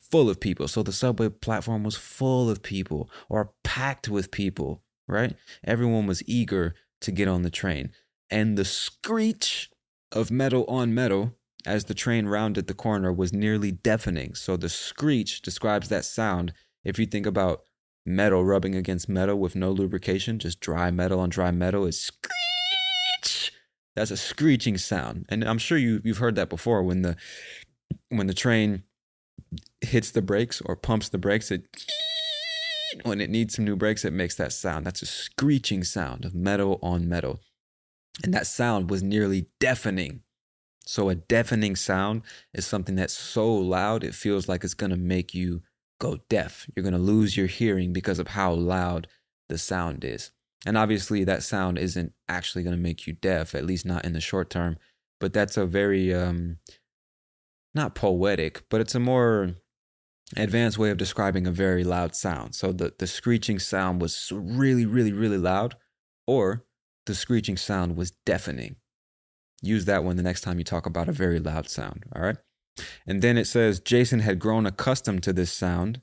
Full of people. So the subway platform was full of people or packed with people, right? Everyone was eager to get on the train. And the screech of metal on metal as the train rounded the corner was nearly deafening. So the screech describes that sound. If you think about metal rubbing against metal with no lubrication, just dry metal on dry metal is screech. That's a screeching sound. And I'm sure you you've heard that before when the when the train hits the brakes or pumps the brakes, it when it needs some new brakes, it makes that sound. That's a screeching sound of metal on metal. And that sound was nearly deafening. So a deafening sound is something that's so loud it feels like it's going to make you go deaf. You're going to lose your hearing because of how loud the sound is. And obviously, that sound isn't actually going to make you deaf, at least not in the short term. But that's a very, um, not poetic, but it's a more advanced way of describing a very loud sound. So the, the screeching sound was really, really, really loud, or the screeching sound was deafening. Use that one the next time you talk about a very loud sound, all right? And then it says Jason had grown accustomed to this sound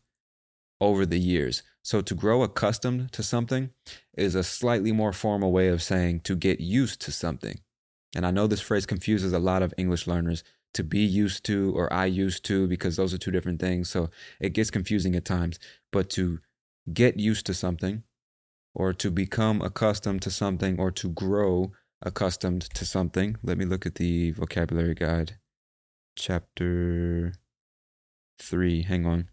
over the years. So to grow accustomed to something is a slightly more formal way of saying to get used to something. And I know this phrase confuses a lot of English learners to be used to or I used to because those are two different things. So it gets confusing at times. But to get used to something or to become accustomed to something or to grow accustomed to something. Let me look at the vocabulary guide chapter 3. Hang on.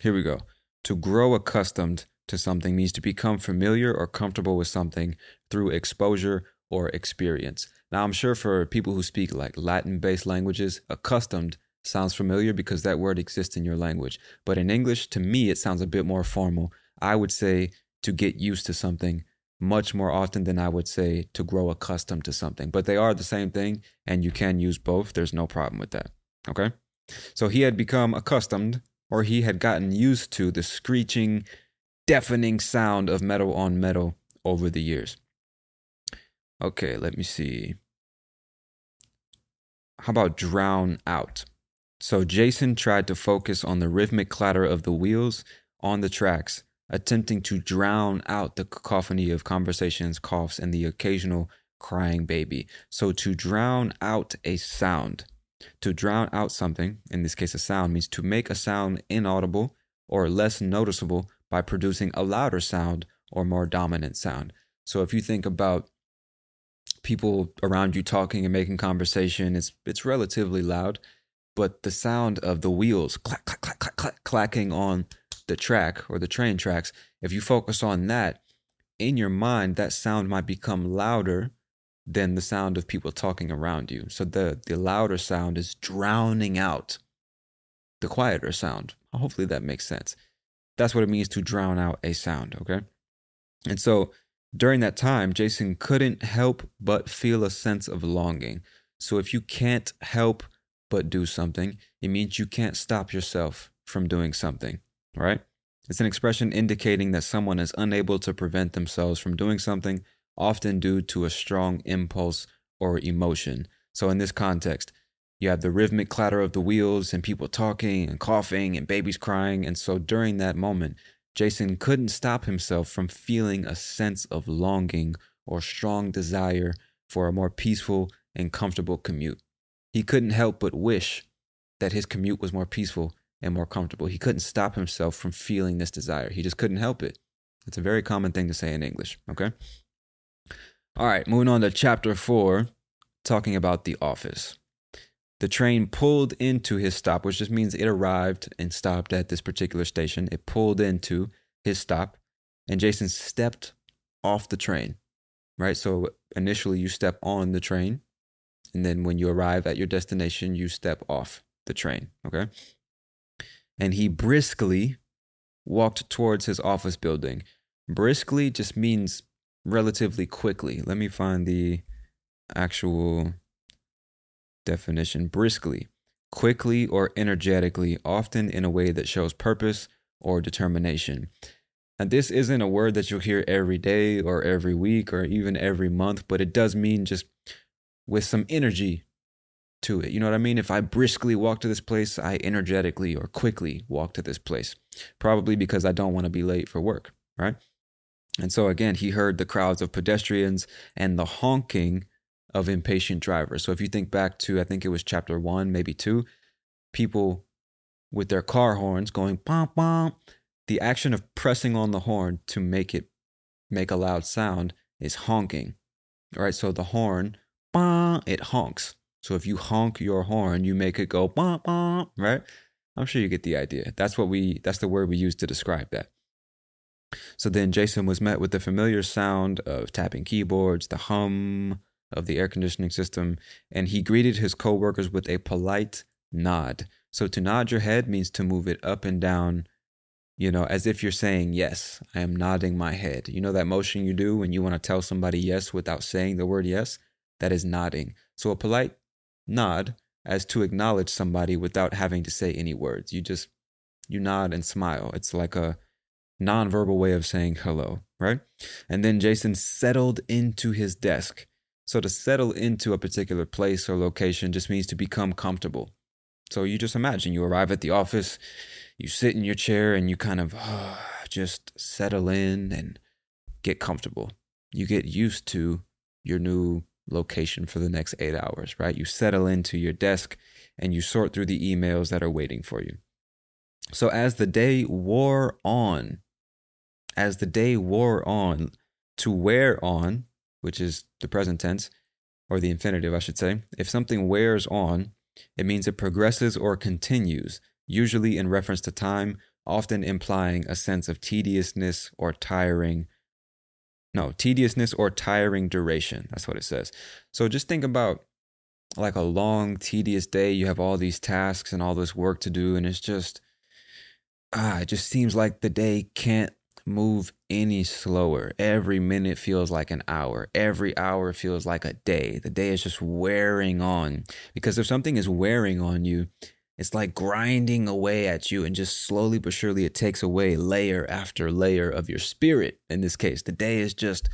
Here we go. To grow accustomed to something means to become familiar or comfortable with something through exposure or experience. Now, I'm sure for people who speak like Latin based languages, accustomed sounds familiar because that word exists in your language. But in English, to me, it sounds a bit more formal. I would say to get used to something much more often than I would say to grow accustomed to something. But they are the same thing, and you can use both. There's no problem with that. Okay? So he had become accustomed, or he had gotten used to the screeching, deafening sound of metal on metal over the years. Okay, let me see. How about drown out? So Jason tried to focus on the rhythmic clatter of the wheels on the tracks attempting to drown out the cacophony of conversations, coughs, and the occasional crying baby. So, to drown out a sound, to drown out something, in this case a sound, means to make a sound inaudible or less noticeable by producing a louder sound or more dominant sound. So, if you think about people around you talking and making conversation, it's, it's relatively loud, but the sound of the wheels clack, clack, clack, clack, clack, clacking on the track or the train tracks, if you focus on that, in your mind, that sound might become louder than the sound of people talking around you. So the, the louder sound is drowning out the quieter sound. Hopefully that makes sense. That's what it means to drown out a sound, okay? And so during that time, Jason couldn't help but feel a sense of longing. So if you can't help but do something, it means you can't stop yourself from doing something right? It's an expression indicating that someone is unable to prevent themselves from doing something, often due to a strong impulse or emotion. So, in this context, you have the rhythmic clatter of the wheels and people talking and coughing and babies crying. And so, during that moment, Jason couldn't stop himself from feeling a sense of longing or strong desire for a more peaceful and comfortable commute. He couldn't help but wish that his commute was more peaceful and more comfortable. He couldn't stop himself from feeling this desire. He just couldn't help it. It's a very common thing to say in English, okay? All right, moving on to chapter four, talking about the office. The train pulled into his stop, which just means it arrived and stopped at this particular station. It pulled into his stop, and Jason stepped off the train, right? So initially, you step on the train, and then when you arrive at your destination, you step off the train, okay? And he briskly walked towards his office building. Briskly just means relatively quickly. Let me find the actual definition. Briskly, quickly or energetically, often in a way that shows purpose or determination. And this isn't a word that you'll hear every day or every week or even every month, but it does mean just with some energy to it. You know what I mean? If I briskly walk to this place, I energetically or quickly walk to this place, probably because I don't want to be late for work, right? And so again, he heard the crowds of pedestrians and the honking of impatient drivers. So if you think back to, I think it was chapter one, maybe two, people with their car horns going bum bum. The action of pressing on the horn to make it make a loud sound is honking. All right, so the horn, bah, it honks. So if you honk your horn, you make it go bah, bah, right? I'm sure you get the idea. That's what we that's the word we use to describe that. So then Jason was met with the familiar sound of tapping keyboards, the hum of the air conditioning system, and he greeted his coworkers with a polite nod. So to nod your head means to move it up and down, you know, as if you're saying yes. I am nodding my head. You know that motion you do when you want to tell somebody yes without saying the word yes? That is nodding. So a polite nod as to acknowledge somebody without having to say any words. You just you nod and smile. It's like a nonverbal way of saying hello, right? And then Jason settled into his desk. So to settle into a particular place or location just means to become comfortable. So you just imagine you arrive at the office, you sit in your chair and you kind of uh, just settle in and get comfortable. You get used to your new location for the next eight hours, right? You settle into your desk and you sort through the emails that are waiting for you. So as the day wore on, as the day wore on, to wear on, which is the present tense, or the infinitive, I should say, if something wears on, it means it progresses or continues, usually in reference to time, often implying a sense of tediousness or tiring. No, tediousness or tiring duration. That's what it says. So just think about like a long, tedious day. You have all these tasks and all this work to do, and it's just, ah, it just seems like the day can't move any slower. Every minute feels like an hour. Every hour feels like a day. The day is just wearing on. Because if something is wearing on you, it's like grinding away at you, and just slowly but surely it takes away layer after layer of your spirit. In this case, the day is just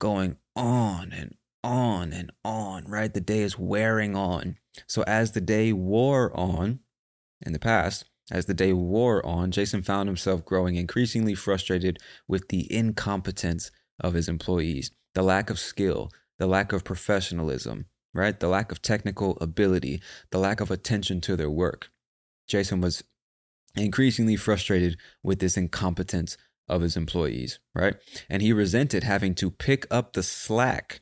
going on and on and on, right? The day is wearing on. So as the day wore on in the past, as the day wore on, Jason found himself growing increasingly frustrated with the incompetence of his employees, the lack of skill, the lack of professionalism, right? The lack of technical ability, the lack of attention to their work. Jason was increasingly frustrated with this incompetence of his employees, right? And he resented having to pick up the slack.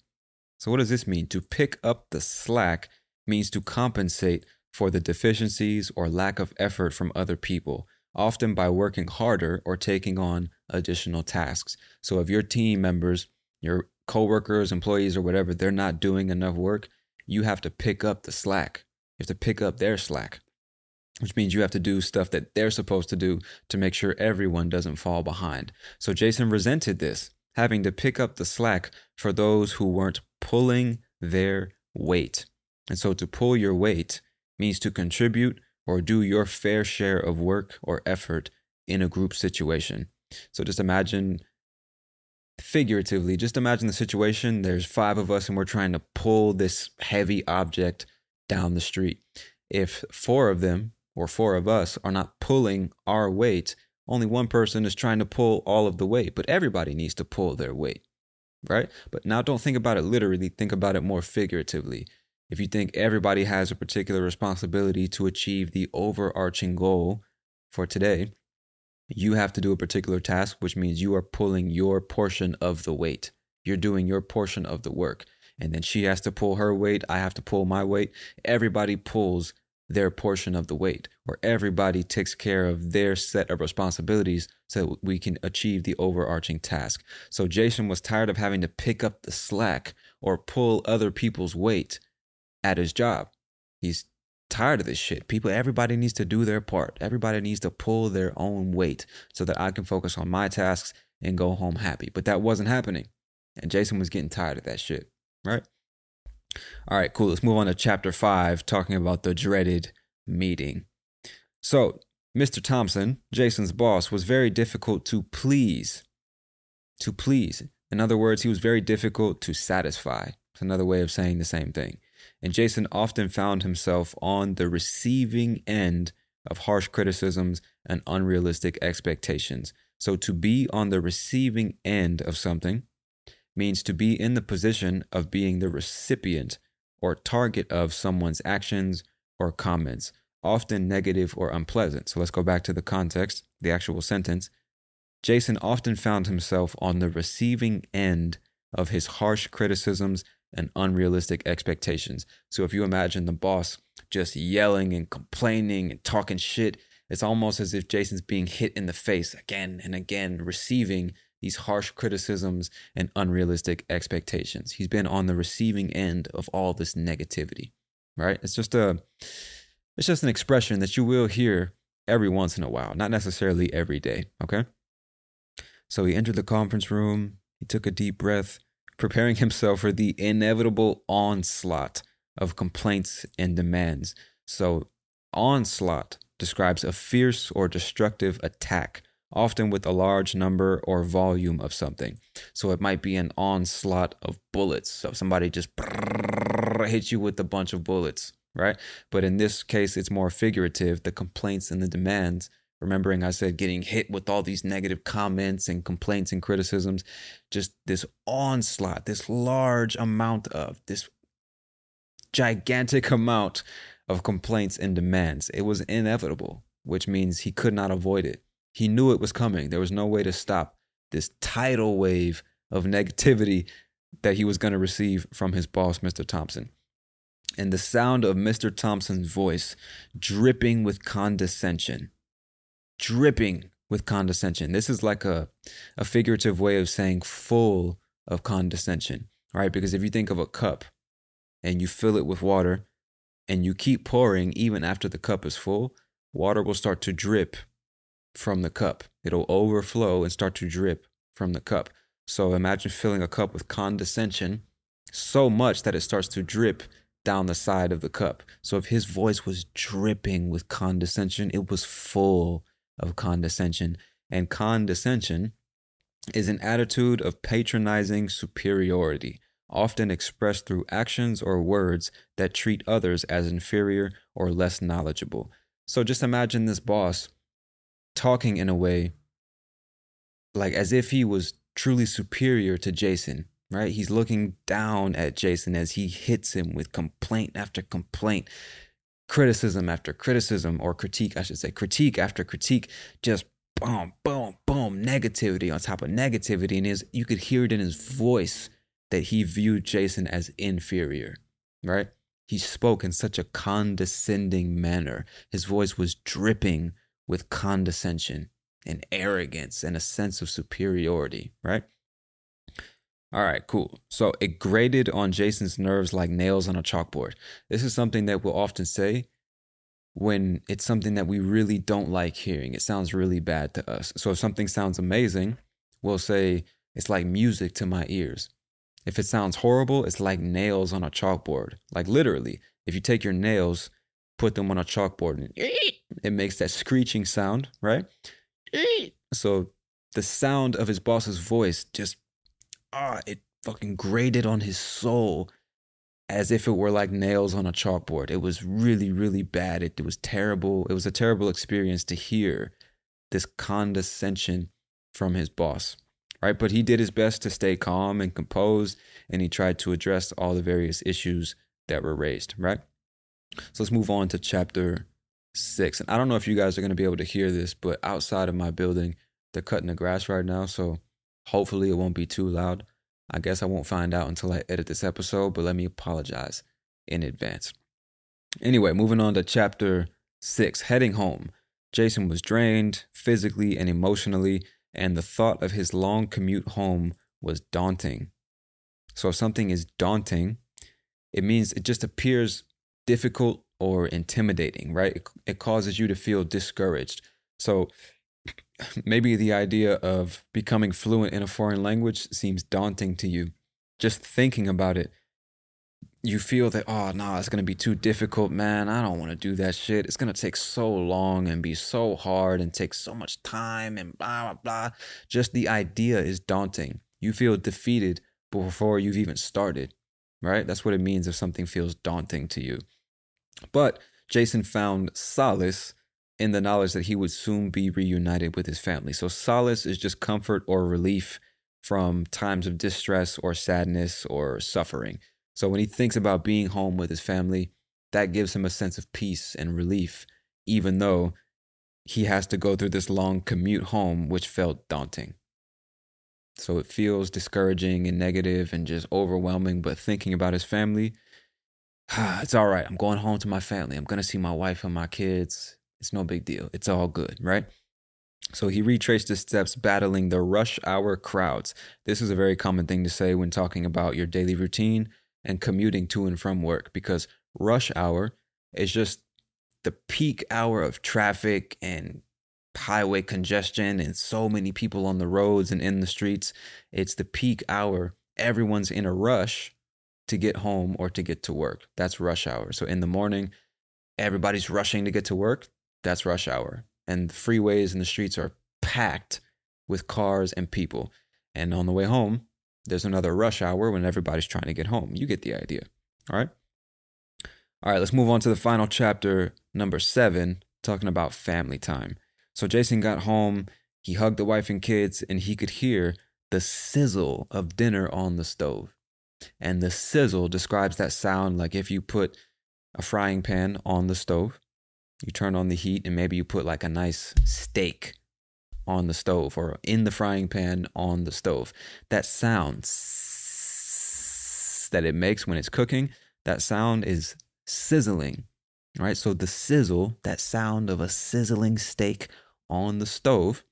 So, what does this mean? To pick up the slack means to compensate for the deficiencies or lack of effort from other people, often by working harder or taking on additional tasks. So if your team members, your coworkers, employees, or whatever, they're not doing enough work, you have to pick up the slack. You have to pick up their slack, which means you have to do stuff that they're supposed to do to make sure everyone doesn't fall behind. So Jason resented this, having to pick up the slack for those who weren't pulling their weight. And so to pull your weight means to contribute or do your fair share of work or effort in a group situation. So just imagine figuratively, just imagine the situation. There's five of us and we're trying to pull this heavy object down the street. If four of them or four of us are not pulling our weight, only one person is trying to pull all of the weight, but everybody needs to pull their weight, right? But now don't think about it literally, think about it more figuratively. If you think everybody has a particular responsibility to achieve the overarching goal for today, you have to do a particular task, which means you are pulling your portion of the weight. You're doing your portion of the work. And then she has to pull her weight. I have to pull my weight. Everybody pulls their portion of the weight, or everybody takes care of their set of responsibilities so that we can achieve the overarching task. So Jason was tired of having to pick up the slack or pull other people's weight at his job. He's tired of this shit. People, everybody needs to do their part. Everybody needs to pull their own weight so that I can focus on my tasks and go home happy. But that wasn't happening. And Jason was getting tired of that shit, right? All right, cool. Let's move on to chapter five, talking about the dreaded meeting. So, Mr. Thompson, Jason's boss, was very difficult to please. To please. In other words, he was very difficult to satisfy. It's another way of saying the same thing. And Jason often found himself on the receiving end of harsh criticisms and unrealistic expectations. So, to be on the receiving end of something means to be in the position of being the recipient or target of someone's actions or comments, often negative or unpleasant. So let's go back to the context, the actual sentence. Jason often found himself on the receiving end of his harsh criticisms and unrealistic expectations. So if you imagine the boss just yelling and complaining and talking shit, it's almost as if Jason's being hit in the face again and again, receiving these harsh criticisms and unrealistic expectations. He's been on the receiving end of all this negativity, right? It's just a it's just an expression that you will hear every once in a while, not necessarily every day, okay? So he entered the conference room, he took a deep breath, preparing himself for the inevitable onslaught of complaints and demands. So, onslaught describes a fierce or destructive attack often with a large number or volume of something. So it might be an onslaught of bullets. So somebody just hits you with a bunch of bullets, right? But in this case, it's more figurative. The complaints and the demands. Remembering, I said getting hit with all these negative comments and complaints and criticisms, just this onslaught, this large amount of, this gigantic amount of complaints and demands. It was inevitable, which means he could not avoid it. He knew it was coming. There was no way to stop this tidal wave of negativity that he was going to receive from his boss, Mr. Thompson. And the sound of Mr. Thompson's voice dripping with condescension, dripping with condescension. This is like a, a figurative way of saying full of condescension, right? Because if you think of a cup and you fill it with water and you keep pouring even after the cup is full, water will start to drip from the cup. It'll overflow and start to drip from the cup. So imagine filling a cup with condescension so much that it starts to drip down the side of the cup. So if his voice was dripping with condescension, it was full of condescension. And condescension is an attitude of patronizing superiority, often expressed through actions or words that treat others as inferior or less knowledgeable. So just imagine this boss talking in a way like as if he was truly superior to Jason, right? He's looking down at Jason as he hits him with complaint after complaint, criticism after criticism, or critique, I should say, critique after critique, just boom, boom, boom, negativity on top of negativity. And his, you could hear it in his voice that he viewed Jason as inferior, right? He spoke in such a condescending manner. His voice was dripping with condescension and arrogance and a sense of superiority, right? All right, cool. So it grated on Jason's nerves like nails on a chalkboard. This is something that we'll often say when it's something that we really don't like hearing. It sounds really bad to us. So if something sounds amazing, we'll say it's like music to my ears. If it sounds horrible, it's like nails on a chalkboard. Like literally, if you take your nails put them on a chalkboard and it makes that screeching sound, right? So the sound of his boss's voice just ah, it fucking grated on his soul as if it were like nails on a chalkboard. It was really, really bad. It, it was terrible. It was a terrible experience to hear this condescension from his boss, right? But he did his best to stay calm and composed, and he tried to address all the various issues that were raised, right? So let's move on to chapter six. And I don't know if you guys are going to be able to hear this, but outside of my building, they're cutting the grass right now. So hopefully it won't be too loud. I guess I won't find out until I edit this episode, but let me apologize in advance. Anyway, moving on to chapter six, heading home. Jason was drained physically and emotionally, and the thought of his long commute home was daunting. So, if something is daunting, it means it just appears difficult or intimidating, right? It, causes you to feel discouraged. So, maybe the idea of becoming fluent in a foreign language seems daunting to you. Just thinking about it, you feel that, oh, no, nah, it's going to be too difficult, man. I don't want to do that shit. It's going to take so long and be so hard and take so much time and blah, blah, blah. Just the idea is daunting. You feel defeated before you've even started, right? That's what it means if something feels daunting to you. But Jason found solace in the knowledge that he would soon be reunited with his family. So, solace is just comfort or relief from times of distress or sadness or suffering. So, when he thinks about being home with his family, that gives him a sense of peace and relief, even though he has to go through this long commute home, which felt daunting. So, it feels discouraging and negative and just overwhelming. But thinking about his family, it's all right. I'm going home to my family. I'm going to see my wife and my kids. It's no big deal. It's all good, right? So he retraced his steps battling the rush hour crowds. This is a very common thing to say when talking about your daily routine and commuting to and from work because rush hour is just the peak hour of traffic and highway congestion and so many people on the roads and in the streets. It's the peak hour. Everyone's in a rush to get home or to get to work. That's rush hour. So in the morning, everybody's rushing to get to work that's rush hour. And the freeways and the streets are packed with cars and people. And on the way home, there's another rush hour when everybody's trying to get home. You get the idea. All right. All right, let's move on to the final chapter, number seven, talking about family time. So Jason got home, he hugged the wife and kids, and he could hear the sizzle of dinner on the stove. And the sizzle describes that sound like if you put a frying pan on the stove you turn on the heat and maybe you put like a nice steak on the stove or in the frying pan on the stove. That sound that it makes when it's cooking, that sound is sizzling, right? So the sizzle, that sound of a sizzling steak on the stove,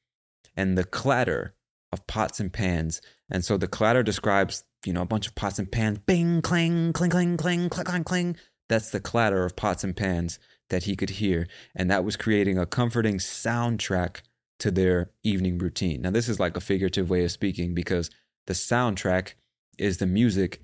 and the clatter of pots and pans. And so the clatter describes, you know, a bunch of pots and pans, bing, clang, cling, cling, cling, clang, clang, clang. That's the clatter of pots and pans that he could hear, and that was creating a comforting soundtrack to their evening routine. Now, this is like a figurative way of speaking because the soundtrack is the music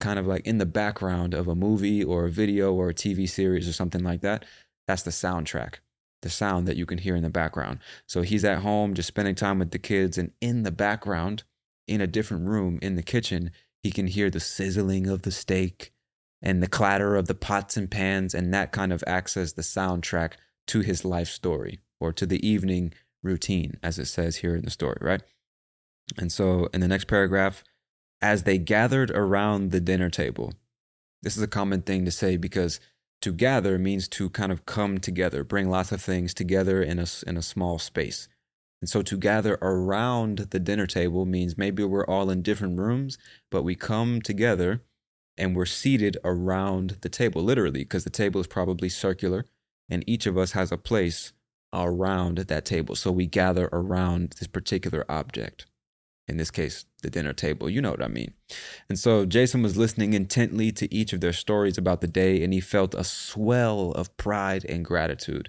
kind of like in the background of a movie or a video or a TV series or something like that. That's the soundtrack, the sound that you can hear in the background. So he's at home just spending time with the kids, and in the background, in a different room in the kitchen, he can hear the sizzling of the steak and the clatter of the pots and pans, and that kind of acts as the soundtrack to his life story or to the evening routine, as it says here in the story, right? And so in the next paragraph, as they gathered around the dinner table, this is a common thing to say because to gather means to kind of come together, bring lots of things together in a, in a small space. And so to gather around the dinner table means maybe we're all in different rooms, but we come together and we're seated around the table, literally, because the table is probably circular and each of us has a place around that table. So we gather around this particular object. In this case, the dinner table. You know what I mean. And so Jason was listening intently to each of their stories about the day, and he felt a swell of pride and gratitude.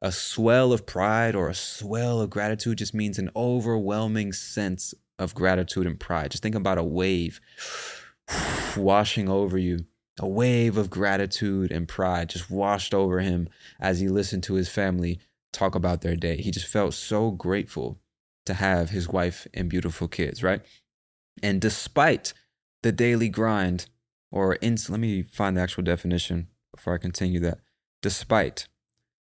A swell of pride or a swell of gratitude just means an overwhelming sense of gratitude and pride. Just think about a wave washing over you. A wave of gratitude and pride just washed over him as he listened to his family talk about their day. He just felt so grateful to have his wife and beautiful kids, right? And despite the daily grind, or in, let me find the actual definition before I continue that. Despite,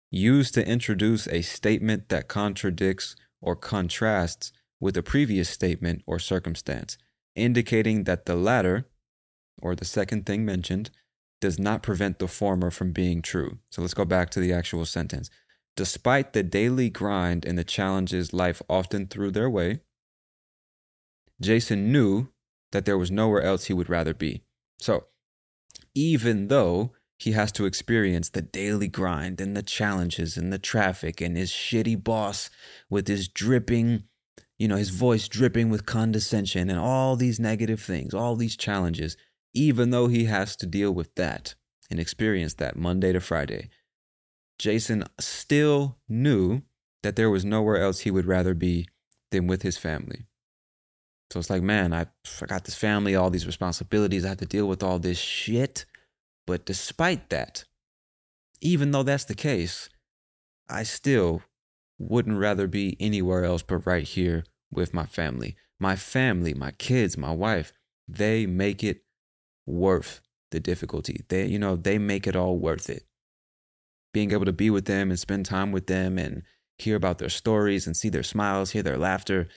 used to introduce a statement that contradicts or contrasts with a previous statement or circumstance, indicating that the latter, or the second thing mentioned, does not prevent the former from being true. So let's go back to the actual sentence. Despite the daily grind and the challenges life often threw their way, Jason knew that there was nowhere else he would rather be. So, even though he has to experience the daily grind and the challenges and the traffic and his shitty boss with his dripping, you know, his voice dripping with condescension and all these negative things, all these challenges, even though he has to deal with that and experience that Monday to Friday, Jason still knew that there was nowhere else he would rather be than with his family. So it's like, man, I, got this family, all these responsibilities, I have to deal with all this shit. But despite that, even though that's the case, I still wouldn't rather be anywhere else but right here with my family. My family, my kids, my wife, they make it worth the difficulty. They, you know, they make it all worth it. Being able to be with them and spend time with them and hear about their stories and see their smiles, hear their laughter,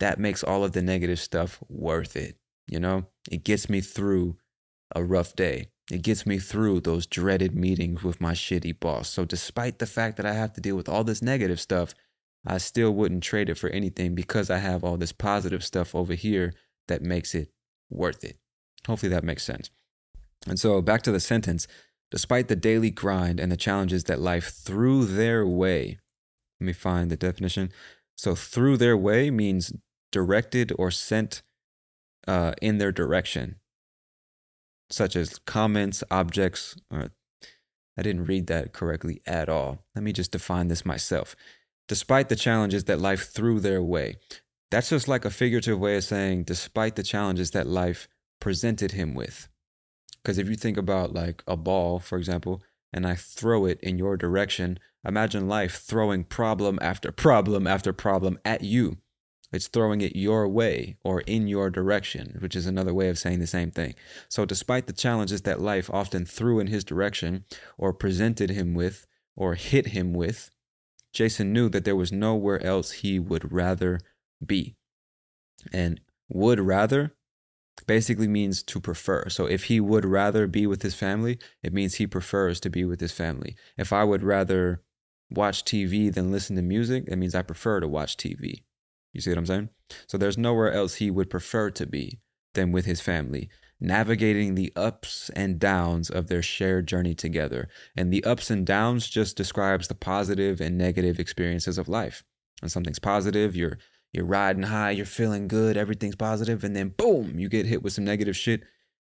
that makes all of the negative stuff worth it. You know, it gets me through a rough day. It gets me through those dreaded meetings with my shitty boss. So, despite the fact that I have to deal with all this negative stuff, I still wouldn't trade it for anything because I have all this positive stuff over here that makes it worth it. Hopefully that makes sense. And so, back to the sentence despite the daily grind and the challenges that life threw their way. Let me find the definition. So, threw their way means directed or sent uh, in their direction such as comments, objects, or I didn't read that correctly at all. Let me just define this myself. Despite the challenges that life threw their way, that's just like a figurative way of saying, despite the challenges that life presented him with. Because if you think about like a ball, for example, and I throw it in your direction, imagine life throwing problem after problem after problem at you. It's throwing it your way or in your direction, which is another way of saying the same thing. So, despite the challenges that life often threw in his direction, or presented him with, or hit him with, Jason knew that there was nowhere else he would rather be. And would rather basically means to prefer. So, if he would rather be with his family, it means he prefers to be with his family. If I would rather watch TV than listen to music, it means I prefer to watch TV. You see what I'm saying? So there's nowhere else he would prefer to be than with his family, navigating the ups and downs of their shared journey together. And the ups and downs just describes the positive and negative experiences of life. When something's positive, you're you're riding high, you're feeling good, everything's positive, and then boom, you get hit with some negative shit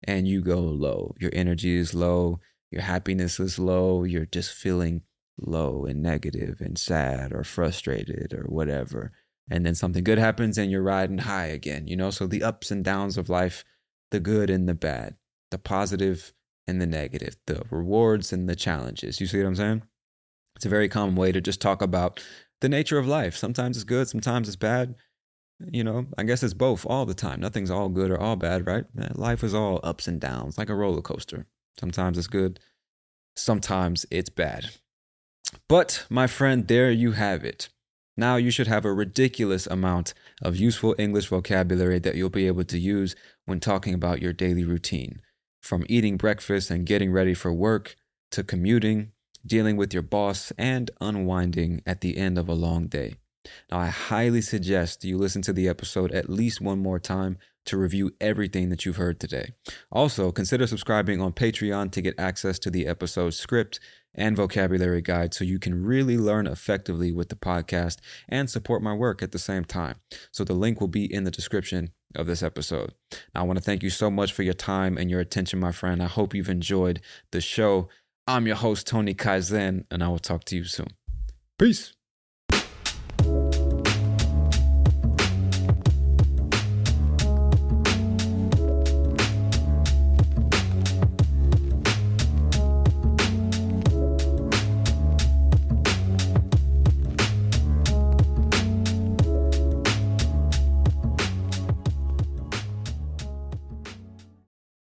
and you go low. Your energy is low, your happiness is low, you're just feeling low and negative and sad or frustrated or whatever and then something good happens and you're riding high again, you know? So the ups and downs of life, the good and the bad, the positive and the negative, the rewards and the challenges. You see what I'm saying? It's a very common way to just talk about the nature of life. Sometimes it's good, sometimes it's bad. You know, I guess it's both all the time. Nothing's all good or all bad, right? Uh, life is all ups and downs, like a roller coaster. Sometimes it's good, sometimes it's bad. But, my friend, there you have it. Now you should have a ridiculous amount of useful English vocabulary that you'll be able to use when talking about your daily routine. From eating breakfast and getting ready for work to commuting, dealing with your boss, and unwinding at the end of a long day. Now, I highly suggest you listen to the episode at least one more time to review everything that you've heard today. Also, consider subscribing on Patreon to get access to the episode script and vocabulary guide so you can really learn effectively with the podcast and support my work at the same time. So the link will be in the description of this episode. Now, I want to thank you so much for your time and your attention, my friend. I hope you've enjoyed the show. I'm your host, Tony Kaizen, and I will talk to you soon. Peace.